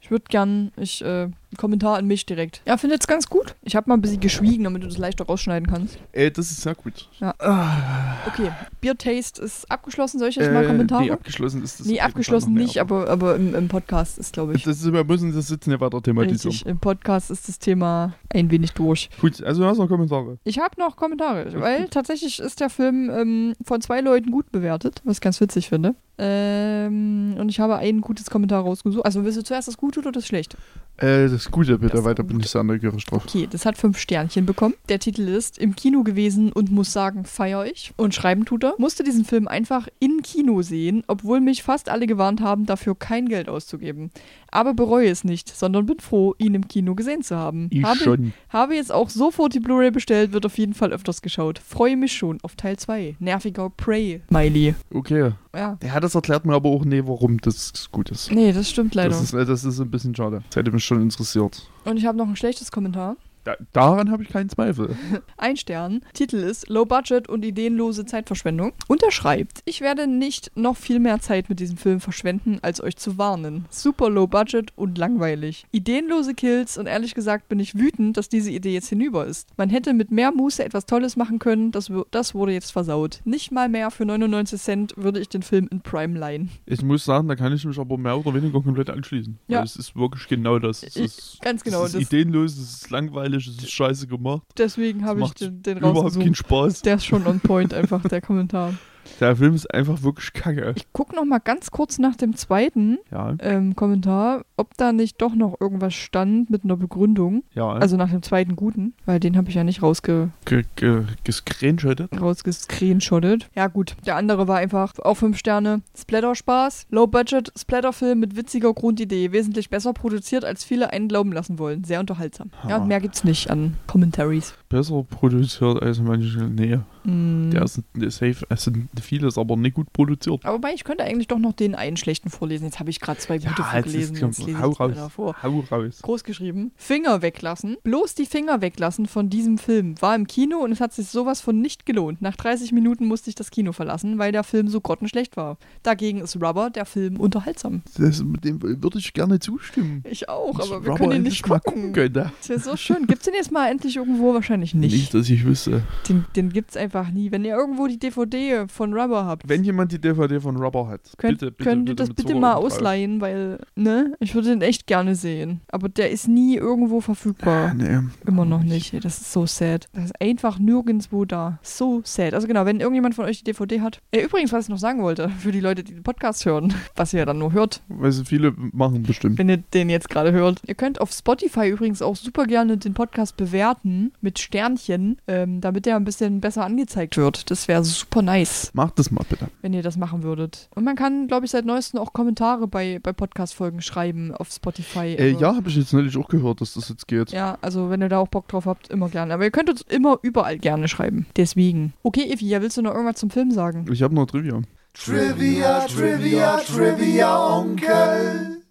Ich würde gern, ich, äh, Kommentar an mich direkt. Ja, findet's ganz gut. Ich habe mal ein bisschen geschwiegen, damit du das leichter rausschneiden kannst. Ey, das ist sehr gut. Ja. Ah, Okay, Beer Taste ist abgeschlossen. Soll ich jetzt mal Kommentare? Nee, abgeschlossen ist das. nee, abgeschlossen nicht, aber, aber im, im Podcast ist, glaube ich. Das ist, wir müssen das jetzt nicht weiter thematisieren. Richtig, im Podcast ist das Thema ein wenig durch. Gut, also du hast noch Kommentare. Ich habe noch Kommentare, weil tatsächlich ist der Film ähm, von zwei Leuten gut bewertet, was ich ganz witzig finde. Ähm, und ich habe ein gutes Kommentar rausgesucht. Also willst du zuerst das Gute oder das Schlechte? Äh, das Gute Das weiter bin Gute. ich sehr neugierig drauf. Okay, das hat fünf Sternchen bekommen. Der Titel ist Im Kino gewesen und muss sagen, feier ich. Und schreiben tut er. Musste diesen Film einfach in Kino sehen, obwohl mich fast alle gewarnt haben, dafür kein Geld auszugeben. Aber bereue es nicht, sondern bin froh, ihn im Kino gesehen zu haben. Ich habe, schon. habe jetzt auch sofort die Blu-ray bestellt, wird auf jeden Fall öfters geschaut. Freue mich schon auf Teil 2. Nerviger Prey. Miley. Okay. Ja. Ja, das erklärt mir aber auch nie, warum das gut ist. Nee, das stimmt leider. Das ist, äh, das ist ein bisschen schade. Das hätte mich schon interessiert. Und ich habe noch ein schlechtes Kommentar. Da, daran habe ich keinen Zweifel. Ein Stern. Titel ist Low Budget und ideenlose Zeitverschwendung. Und er schreibt, ich werde nicht noch viel mehr Zeit mit diesem Film verschwenden, als euch zu warnen. Super low budget und langweilig. Ideenlose Kills und ehrlich gesagt bin ich wütend, dass diese Idee jetzt hinüber ist. Man hätte mit mehr Muße etwas Tolles machen können, das, das wurde jetzt versaut. Nicht mal mehr für 99 Cent würde ich den Film in Prime leihen. Ich muss sagen, da kann ich mich aber mehr oder weniger komplett anschließen. Ja. Es ist wirklich genau das. Es Ich- ist, ganz genau, ist das- ideenlos, es ist langweilig, es ist scheiße gemacht. Deswegen Es habe ich den, den Überhaupt keinen rausgesucht. Spaß. Der ist schon on point, einfach der Kommentar. Der Film ist einfach wirklich kacke. Ich gucke noch mal ganz kurz nach dem zweiten Ja, ähm, Kommentar, ob da nicht doch noch irgendwas stand mit einer Begründung. ja. Also nach dem zweiten guten, weil den habe ich ja nicht rausge ge ge gescreenshottet. rausgescreenshottet. Ja gut, der andere war einfach auch fünf Sterne. Splatter-Spaß, Low-Budget, Splatterfilm mit witziger Grundidee, wesentlich besser produziert, als viele einen glauben lassen wollen. Sehr unterhaltsam. Ja, Ha. mehr gibt's nicht an Commentaries. Besser produziert als manche. Nee, Mm. der ist ne, safe. Sind vieles, aber nicht gut produziert. Aber ich könnte eigentlich doch noch den einen schlechten vorlesen. Jetzt habe ich gerade zwei gute jetzt vorgelesen. ist- Jetzt lese hau raus. wieder vor. Hau raus. groß geschrieben. Finger weglassen. Bloß die Finger weglassen von diesem Film. War im Kino und es hat sich sowas von nicht gelohnt. Nach 30 Minuten musste ich das Kino verlassen, weil der Film so grottenschlecht war. Dagegen ist Rubber der Film unterhaltsam. Das, mit dem würde ich gerne zustimmen. Ich auch, aber wir Rubber können ihn nicht mal gucken. gucken. Das wäre so schön. Gibt's den jetzt mal endlich irgendwo? Wahrscheinlich nicht. Nicht, dass ich wüsste. Den, den gibt's einfach nie. Wenn ihr irgendwo die DVD von Rubber habt, Wenn jemand die DVD von Rubber hat, könnt, bitte, bitte, könnt ihr das bitte Zucker mal ausleihen, weil, ne, ich würde den echt gerne sehen. Aber der ist nie irgendwo verfügbar. Nee. Immer noch nicht. ey, Das ist so sad. Das ist einfach nirgendwo da. So sad. Also genau, wenn irgendjemand von euch die DVD hat. Äh, übrigens, was ich noch sagen wollte, für die Leute, die den Podcast hören, was ihr ja dann nur hört, Weil sie viele machen bestimmt. wenn ihr den jetzt gerade hört. Ihr könnt auf Spotify übrigens auch super gerne den Podcast bewerten mit Sternchen, ähm, damit der ein bisschen besser angezeigt wird. Das wäre super nice, Macht das mal bitte. wenn ihr das machen würdet. Und man kann, glaube ich, seit neuestem auch Kommentare bei, bei Podcast-Folgen schreiben auf Spotify. Äh, ja, habe ich jetzt neulich auch gehört, dass das jetzt geht. Ja, also wenn ihr da auch Bock drauf habt, immer gerne. Aber ihr könnt uns immer überall gerne schreiben. Deswegen. Okay, Evi, ja, willst du noch irgendwas zum Film sagen? Ich habe noch Trivia. Trivia, Trivia, Trivia, Onkel.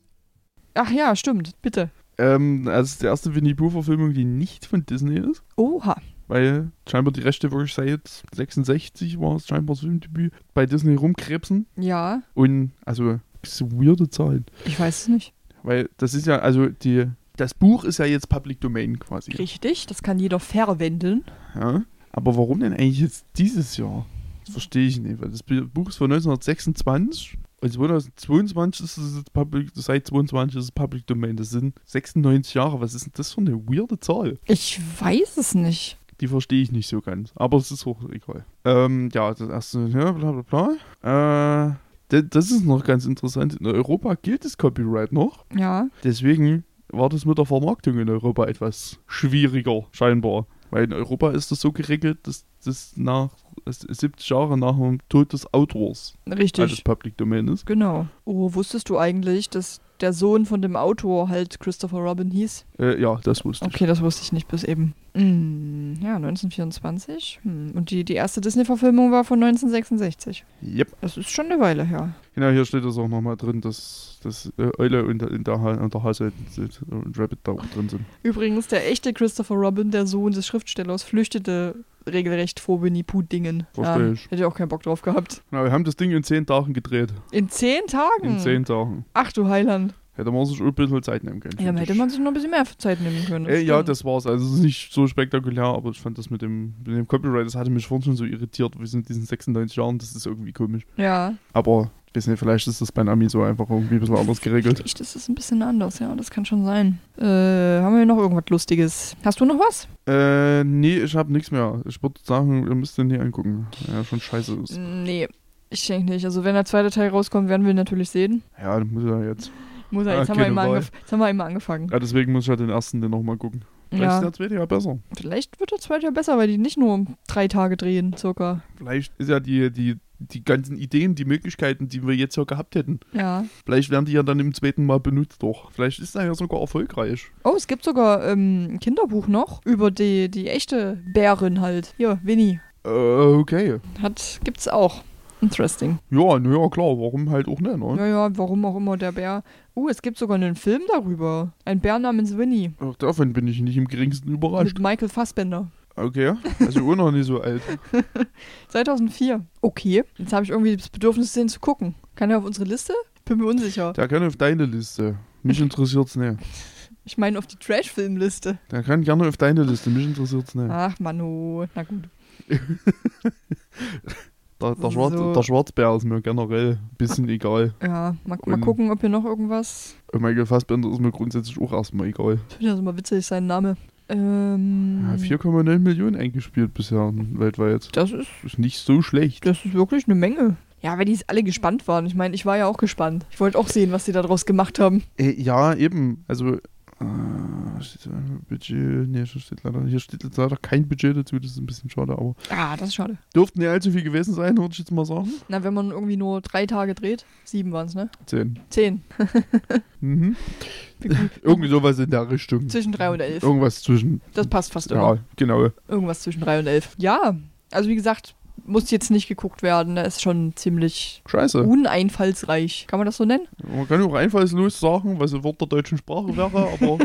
Ach ja, stimmt. Bitte. Ähm, also die erste Winnie Pooh-Verfilmung, die nicht von Disney ist. Oha. Weil scheinbar die Rechte wirklich seit 66 war es scheinbar das Filmdebüt bei Disney rumkrebsen. Ja, Und also so weirde Zahlen. ich weiß es nicht. Weil das ist ja, also die, das Buch ist ja jetzt Public Domain quasi. Richtig, das kann jeder verwenden. Ja. Aber warum denn eigentlich jetzt dieses Jahr? Das verstehe ich nicht, weil das Buch ist von 1926 und 2022 ist es Public, seit 22 ist es Public Domain. Das sind 96 Jahre. Was ist denn das für eine weirde Zahl? Ich weiß es nicht. Die verstehe ich nicht so ganz. Aber es ist auch egal. Ähm, ja, das erste, ja, bla bla bla. Äh, das ist noch ganz interessant. In Europa gilt das Copyright noch. Ja, Deswegen war das mit der Vermarktung in Europa etwas schwieriger, scheinbar. Weil in Europa ist das so geregelt, dass das nach dass 70 Jahre nach dem Tod des Autors richtig. alles Public Domain ist. Genau. Oh, wusstest du eigentlich, dass der Sohn von dem Autor halt Christopher Robin hieß? Äh, ja, das wusste ich. Okay, das wusste ich nicht bis eben. Mm, ja, 1924. Hm. Und die, die erste Disney-Verfilmung war von 1966. Yep. Das ist schon eine Weile her. Genau, hier steht das auch nochmal drin, dass, dass äh, Eule und, in der, und der Hase und Rabbit da auch drin sind. Übrigens, der echte Christopher Robin, der Sohn des Schriftstellers, flüchtete regelrecht vor Winnie Pooh-Dingen. Versteh ich. hätte ich auch keinen Bock drauf gehabt. Genau, wir haben das Ding in 10 Tagen gedreht. In zehn Tagen? In 10 Tagen. Ach du Heiland. Hätte man sich ein bisschen Zeit nehmen können. Ja, hätte ich. man sich noch ein bisschen mehr Zeit nehmen können. Äh, ja, stimmt. das war's. Also es ist nicht so spektakulär, aber ich fand das mit dem, mit dem Copyright, das hatte mich vorhin schon so irritiert. Wir sind in diesen 96 Jahren, das ist irgendwie komisch. Ja, Aber ich weiß nicht, vielleicht ist das bei Nami so einfach irgendwie ein bisschen anders geregelt. echt, das ist ein bisschen anders, ja, das kann schon sein. Äh, haben wir noch irgendwas Lustiges? Hast du noch was? Äh, nee, ich habe nichts mehr. Ich würde sagen, ihr müsst den hier angucken. Ja, schon scheiße ist. Nee, ich denke nicht. Also wenn der zweite Teil rauskommt, werden wir ihn natürlich sehen. Ja, dann muss er jetzt. Muss er, Ah, jetzt, haben wir jetzt haben wir immer angefangen. Ja, deswegen muss ich halt den ersten den nochmal gucken. Vielleicht ist Ja, der zweite ja besser. vielleicht wird der zweite ja besser, weil die nicht nur drei Tage drehen, circa. Vielleicht ist ja die, die, die ganzen Ideen, die Möglichkeiten, die wir jetzt ja gehabt hätten. Ja. Vielleicht werden die ja dann im zweiten Mal benutzt doch. Vielleicht ist er ja sogar erfolgreich. Oh, es gibt sogar ähm, ein Kinderbuch noch über die, die echte Bärin halt. Hier, Winnie. Äh, okay. Hat, gibt's auch. Interesting. Ja, naja, klar, warum halt auch nicht, ne? Ja, ja, warum auch immer der Bär. Uh, es gibt sogar einen Film darüber. Ein Bär namens Winnie. Auch davon bin ich nicht im geringsten überrascht. Mit Michael Fassbender. Okay, also auch noch nicht so alt. 2004. Okay. Jetzt habe ich irgendwie das Bedürfnis, den zu gucken. Kann er auf unsere Liste? Bin mir unsicher. Der kann auf deine Liste. Mich interessiert's nicht. Ich meine auf die Trash-Filmliste. Der kann gerne auf deine Liste. Mich interessiert's nicht. Ach, Manu. Na gut. Der, der, Schwarz, So. der Schwarzbär ist mir generell ein bisschen egal. Ja, mal, mal gucken, ob hier noch irgendwas. Michael Fassbender ist mir grundsätzlich auch erstmal egal. Ich finde das immer witzig, sein Name. Ähm, Ja, 4,9 Millionen eingespielt bisher weltweit. das ist, Ist nicht so schlecht. das ist wirklich eine Menge. Ja, weil die alle gespannt waren. Ich meine, ich war ja auch gespannt. Ich wollte auch sehen, was die da draus gemacht haben. Äh, ja, eben. Also, steht da Budget. Nee, hier steht, leider, hier steht leider kein Budget dazu. Das ist ein bisschen schade, aber Ah, das ist schade. dürften nicht allzu viel gewesen sein, würde ich jetzt mal sagen. Na, wenn man irgendwie nur drei Tage dreht. Sieben waren es, ne? Zehn. Zehn. Mhm. Irgendwie sowas in der Richtung. Zwischen drei und elf. Irgendwas zwischen. Das passt fast immer. Ja, genau. Irgendwas zwischen drei und elf. Ja, also wie gesagt, muss jetzt nicht geguckt werden. Der ist schon ziemlich Scheiße. uneinfallsreich. Kann man das so nennen? Man kann auch einfallslos sagen, was ein Wort der deutschen Sprache wäre, aber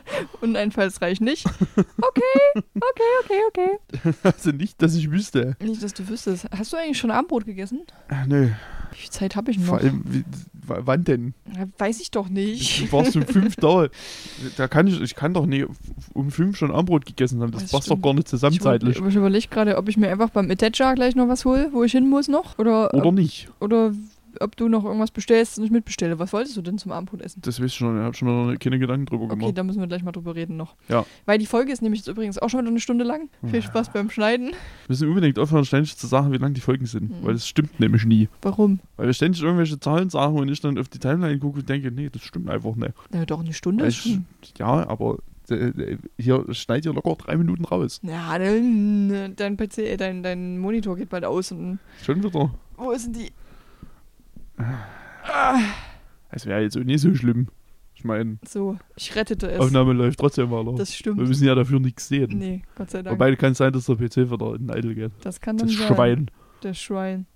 Uneinfallsreich nicht. Okay, okay, okay, okay. also nicht, dass ich wüsste. Nicht, dass du wüsstest. Hast du eigentlich schon Abendbrot gegessen? Ach, nö. Wie viel Zeit habe ich noch? Vor allem, wie, wann denn? Weiß ich doch nicht. Du warst um fünf da. Da kann ich, ich kann doch nicht um fünf schon Armbrot gegessen haben. Das, Das passt stimmt. doch gar nicht zusammen Ich, zeitlich. ich überlege gerade, ob ich mir einfach beim Itecha gleich noch was hole, wo ich hin muss noch. Oder, Oder ob, nicht. oder ob du noch irgendwas bestellst und ich mitbestelle. Was wolltest du denn zum Abendbrot essen? Das weiß ich schon. Ich habe schon noch keine Gedanken drüber Okay, gemacht. da müssen wir gleich mal drüber reden noch. Ja. Weil die Folge ist nämlich jetzt übrigens auch schon wieder eine Stunde lang. Viel Spaß beim Schneiden. Wir müssen unbedingt aufhören, ständig zu sagen, wie lang die Folgen sind. Mhm. Weil das stimmt nämlich nie. Warum? Weil wir ständig irgendwelche Zahlen sagen und ich dann auf die Timeline gucke und denke, nee, das stimmt einfach nicht. Na, doch, eine Stunde ich, schon. ja, aber äh, äh, hier schneidet ihr locker drei Minuten raus. Ja, dein, dein PC, äh, dein, dein Monitor geht bald aus und. Schon wieder. Wo ist denn die? Es wäre jetzt auch nicht so schlimm. Ich meine, So, ich rettete es. Aufnahme läuft trotzdem weiter. Das Wir stimmt. müssen ja dafür nichts sehen. Nee, Gott sei Dank. Wobei kann sein, dass der PC wieder in den Idle geht. das kann dann Das sein. Schwein. Der Schwein.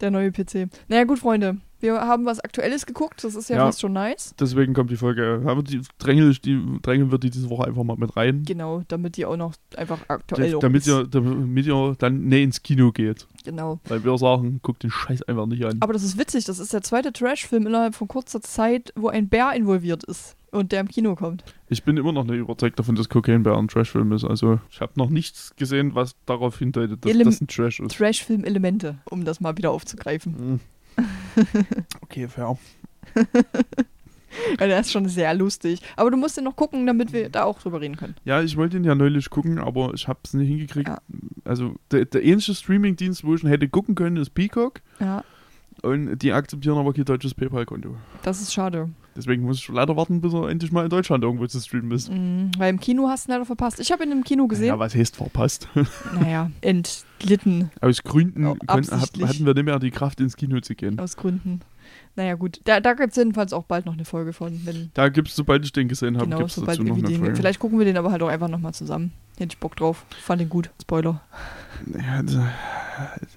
Der neue PC. Naja, gut, Freunde. Wir haben was Aktuelles geguckt, das ist ja, Ja. fast schon nice. Deswegen kommt die Folge. Aber die drängeln, die drängeln wir die diese Woche einfach mal mit rein. Genau, damit die auch noch einfach aktuell auch damit ist. ihr, damit ihr dann nicht ins Kino geht. Genau. Weil wir sagen, guckt den Scheiß einfach nicht an. Aber das ist witzig, das ist der zweite Trash-Film innerhalb von kurzer Zeit, wo ein Bär involviert ist und der im Kino kommt. Ich bin immer noch nicht überzeugt davon, dass Cocaine Bear ein Trashfilm ist. Also ich habe noch nichts gesehen, was darauf hindeutet, dass Elem- das ein Trash ist. Trash-Film-Elemente, um das mal wieder aufzugreifen. Mhm. okay, fair. Ja, der ist schon sehr lustig. Aber du musst den noch gucken, damit wir da auch drüber reden können. Ja, ich wollte ihn ja neulich gucken, aber ich habe es nicht hingekriegt. Ja. Also der, der ähnliche Streaming-Dienst, wo ich ihn hätte gucken können, ist Peacock. Ja, Und die akzeptieren aber kein deutsches PayPal-Konto. das ist schade. Deswegen muss ich leider warten, bis er endlich mal in Deutschland irgendwo zu streamen ist. Mhm, weil im Kino hast du ihn leider verpasst. Ich habe ihn im Kino gesehen. Ja, was heißt verpasst? Naja, entlitten Aus Gründen Oh, können, hatten wir nicht mehr die Kraft, ins Kino zu gehen. aus Gründen. Naja, gut. Da, da gibt es jedenfalls auch bald noch eine Folge von. Da gibt es, sobald ich den gesehen habe, genau, gibt es sobald dazu noch eine. Folge. Vielleicht gucken wir den aber halt auch einfach nochmal zusammen. Hätte ich Bock drauf. Fand den gut. Spoiler. Ja, das-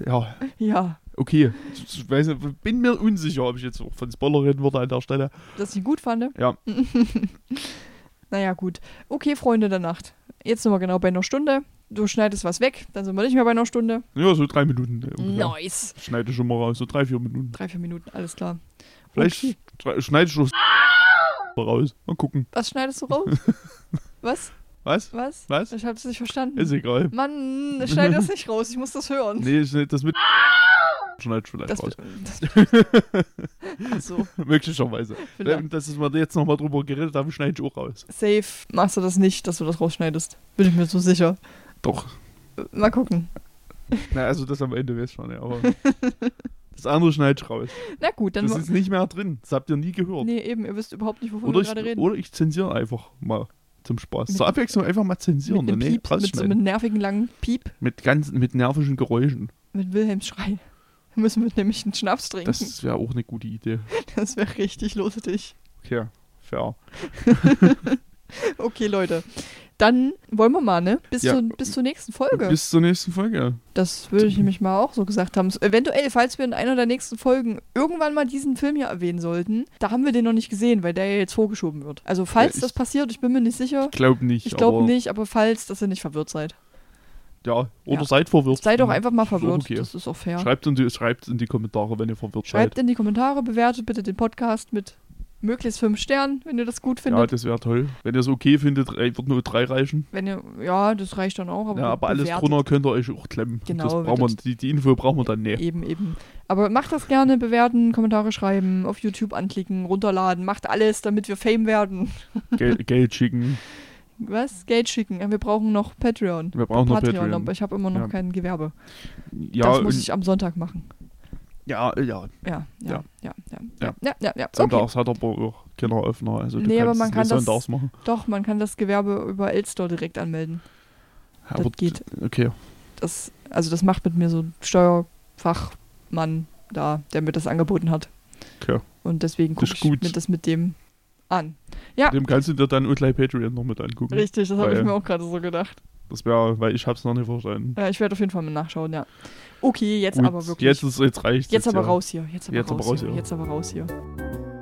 ja, Ja, okay. Ich, weiß, nicht, bin mir unsicher, ob ich jetzt auch von Spoiler reden würde an der Stelle. dass ich gut fand. Ja. naja, gut. Okay, Freunde der Nacht. Jetzt sind wir genau bei einer Stunde. Du schneidest was weg, dann sind wir nicht mehr bei einer Stunde. Ja, so drei Minuten. äh, ungefähr. Nice. Schneide ich schon mal raus, so drei, vier Minuten. Drei, vier Minuten, alles klar. Vielleicht Okay. drei- schneide ich schon raus. Mal gucken. Was schneidest du raus? Was? Was? Was? Was? Ich hab's nicht verstanden. Ist egal. Mann, schneid das nicht raus, ich muss das hören. Nee, ich schneide das mit schneide ich vielleicht das, raus. also, Möglicherweise. vielleicht. Wenn das ist wir jetzt nochmal drüber geredet haben, schneide ich auch raus. Safe machst du das nicht, dass du das rausschneidest. Bin ich mir so sicher. Doch. Mal gucken. Na, also das am Ende ich schon, ja. Aber das andere schneide ich raus. Na gut, dann. Das ist nicht mehr drin. Das habt ihr nie gehört. nee, eben, ihr wisst überhaupt nicht, wovon oder, wir gerade reden. oder ich zensiere einfach mal zum Spaß. Mit- Zur Abwechslung einfach mal zensieren. mit einem nee, Piep, mit so einem nervigen langen Piep, mit ganz mit nervischen Geräuschen. mit Wilhelms Schrei. Müssen wir nämlich einen Schnaps trinken. Das, Das wäre auch eine gute Idee. wäre richtig lustig. Okay, fair. Okay, Leute. Dann wollen wir mal, ne? Bis, Ja. zur, bis zur nächsten Folge. Bis zur nächsten Folge. Das würde ich nämlich mal auch so gesagt haben. Eventuell, falls wir in einer der nächsten Folgen irgendwann mal diesen Film hier erwähnen sollten, da haben wir den noch nicht gesehen, weil der ja jetzt vorgeschoben wird. Also falls Ja, ich- das passiert, ich bin mir nicht sicher. Ich glaube nicht. Ich glaube nicht, aber falls, dass ihr nicht verwirrt seid. Ja, oder Ja. seid verwirrt. Seid doch einfach mal verwirrt. okay. Das ist auch fair. Schreibt in, die, schreibt in die Kommentare, wenn ihr verwirrt Schreibt seid. in die Kommentare, bewertet bitte den Podcast mit möglichst fünf Sternen, wenn ihr das gut Ja, findet. das wäre toll. Wenn ihr es okay findet, wird nur drei reichen. wenn ihr, ja, das reicht dann auch. Aber, ja, aber alles drunter könnt ihr euch auch klemmen. Genau, das wir, das- die, die Info brauchen wir dann nicht. Eben, eben. Aber macht das gerne, bewerten, Kommentare schreiben, auf YouTube anklicken, runterladen, macht alles, damit wir Fame werden. Gel Geld schicken. Was? Geld schicken. Ja, wir brauchen noch Patreon. Wir brauchen noch Patreon, Patreon. aber ich habe immer noch Ja. kein Gewerbe. Ja, das muss ich am Sonntag machen. ja, ja. Ja, ja, ja, Ja. ja, ja, Ja. ja, ja, ja. Okay. Sonntags hat aber auch keiner Öffner. Also Nee, aber man kann das- sonntags machen. Doch, man kann das Gewerbe über Elstore direkt anmelden. Aber geht. Okay. Das, also das macht mit mir so ein Steuerfachmann da, der mir das angeboten hat. Okay. Und deswegen Das gucke ich gut. mir das mit dem an. Ja, Dem kannst du dir dann gleich Patreon noch mit angucken. richtig, das habe ich mir auch gerade so gedacht. Das wäre, weil ich hab's noch nicht verstanden. Ja, ich werde auf jeden Fall mal nachschauen, ja. Okay, jetzt Gut, aber wirklich. Jetzt, ist, jetzt reicht jetzt aber ja. raus hier. Jetzt aber Jetzt raus, aber raus hier. hier. Jetzt aber raus hier.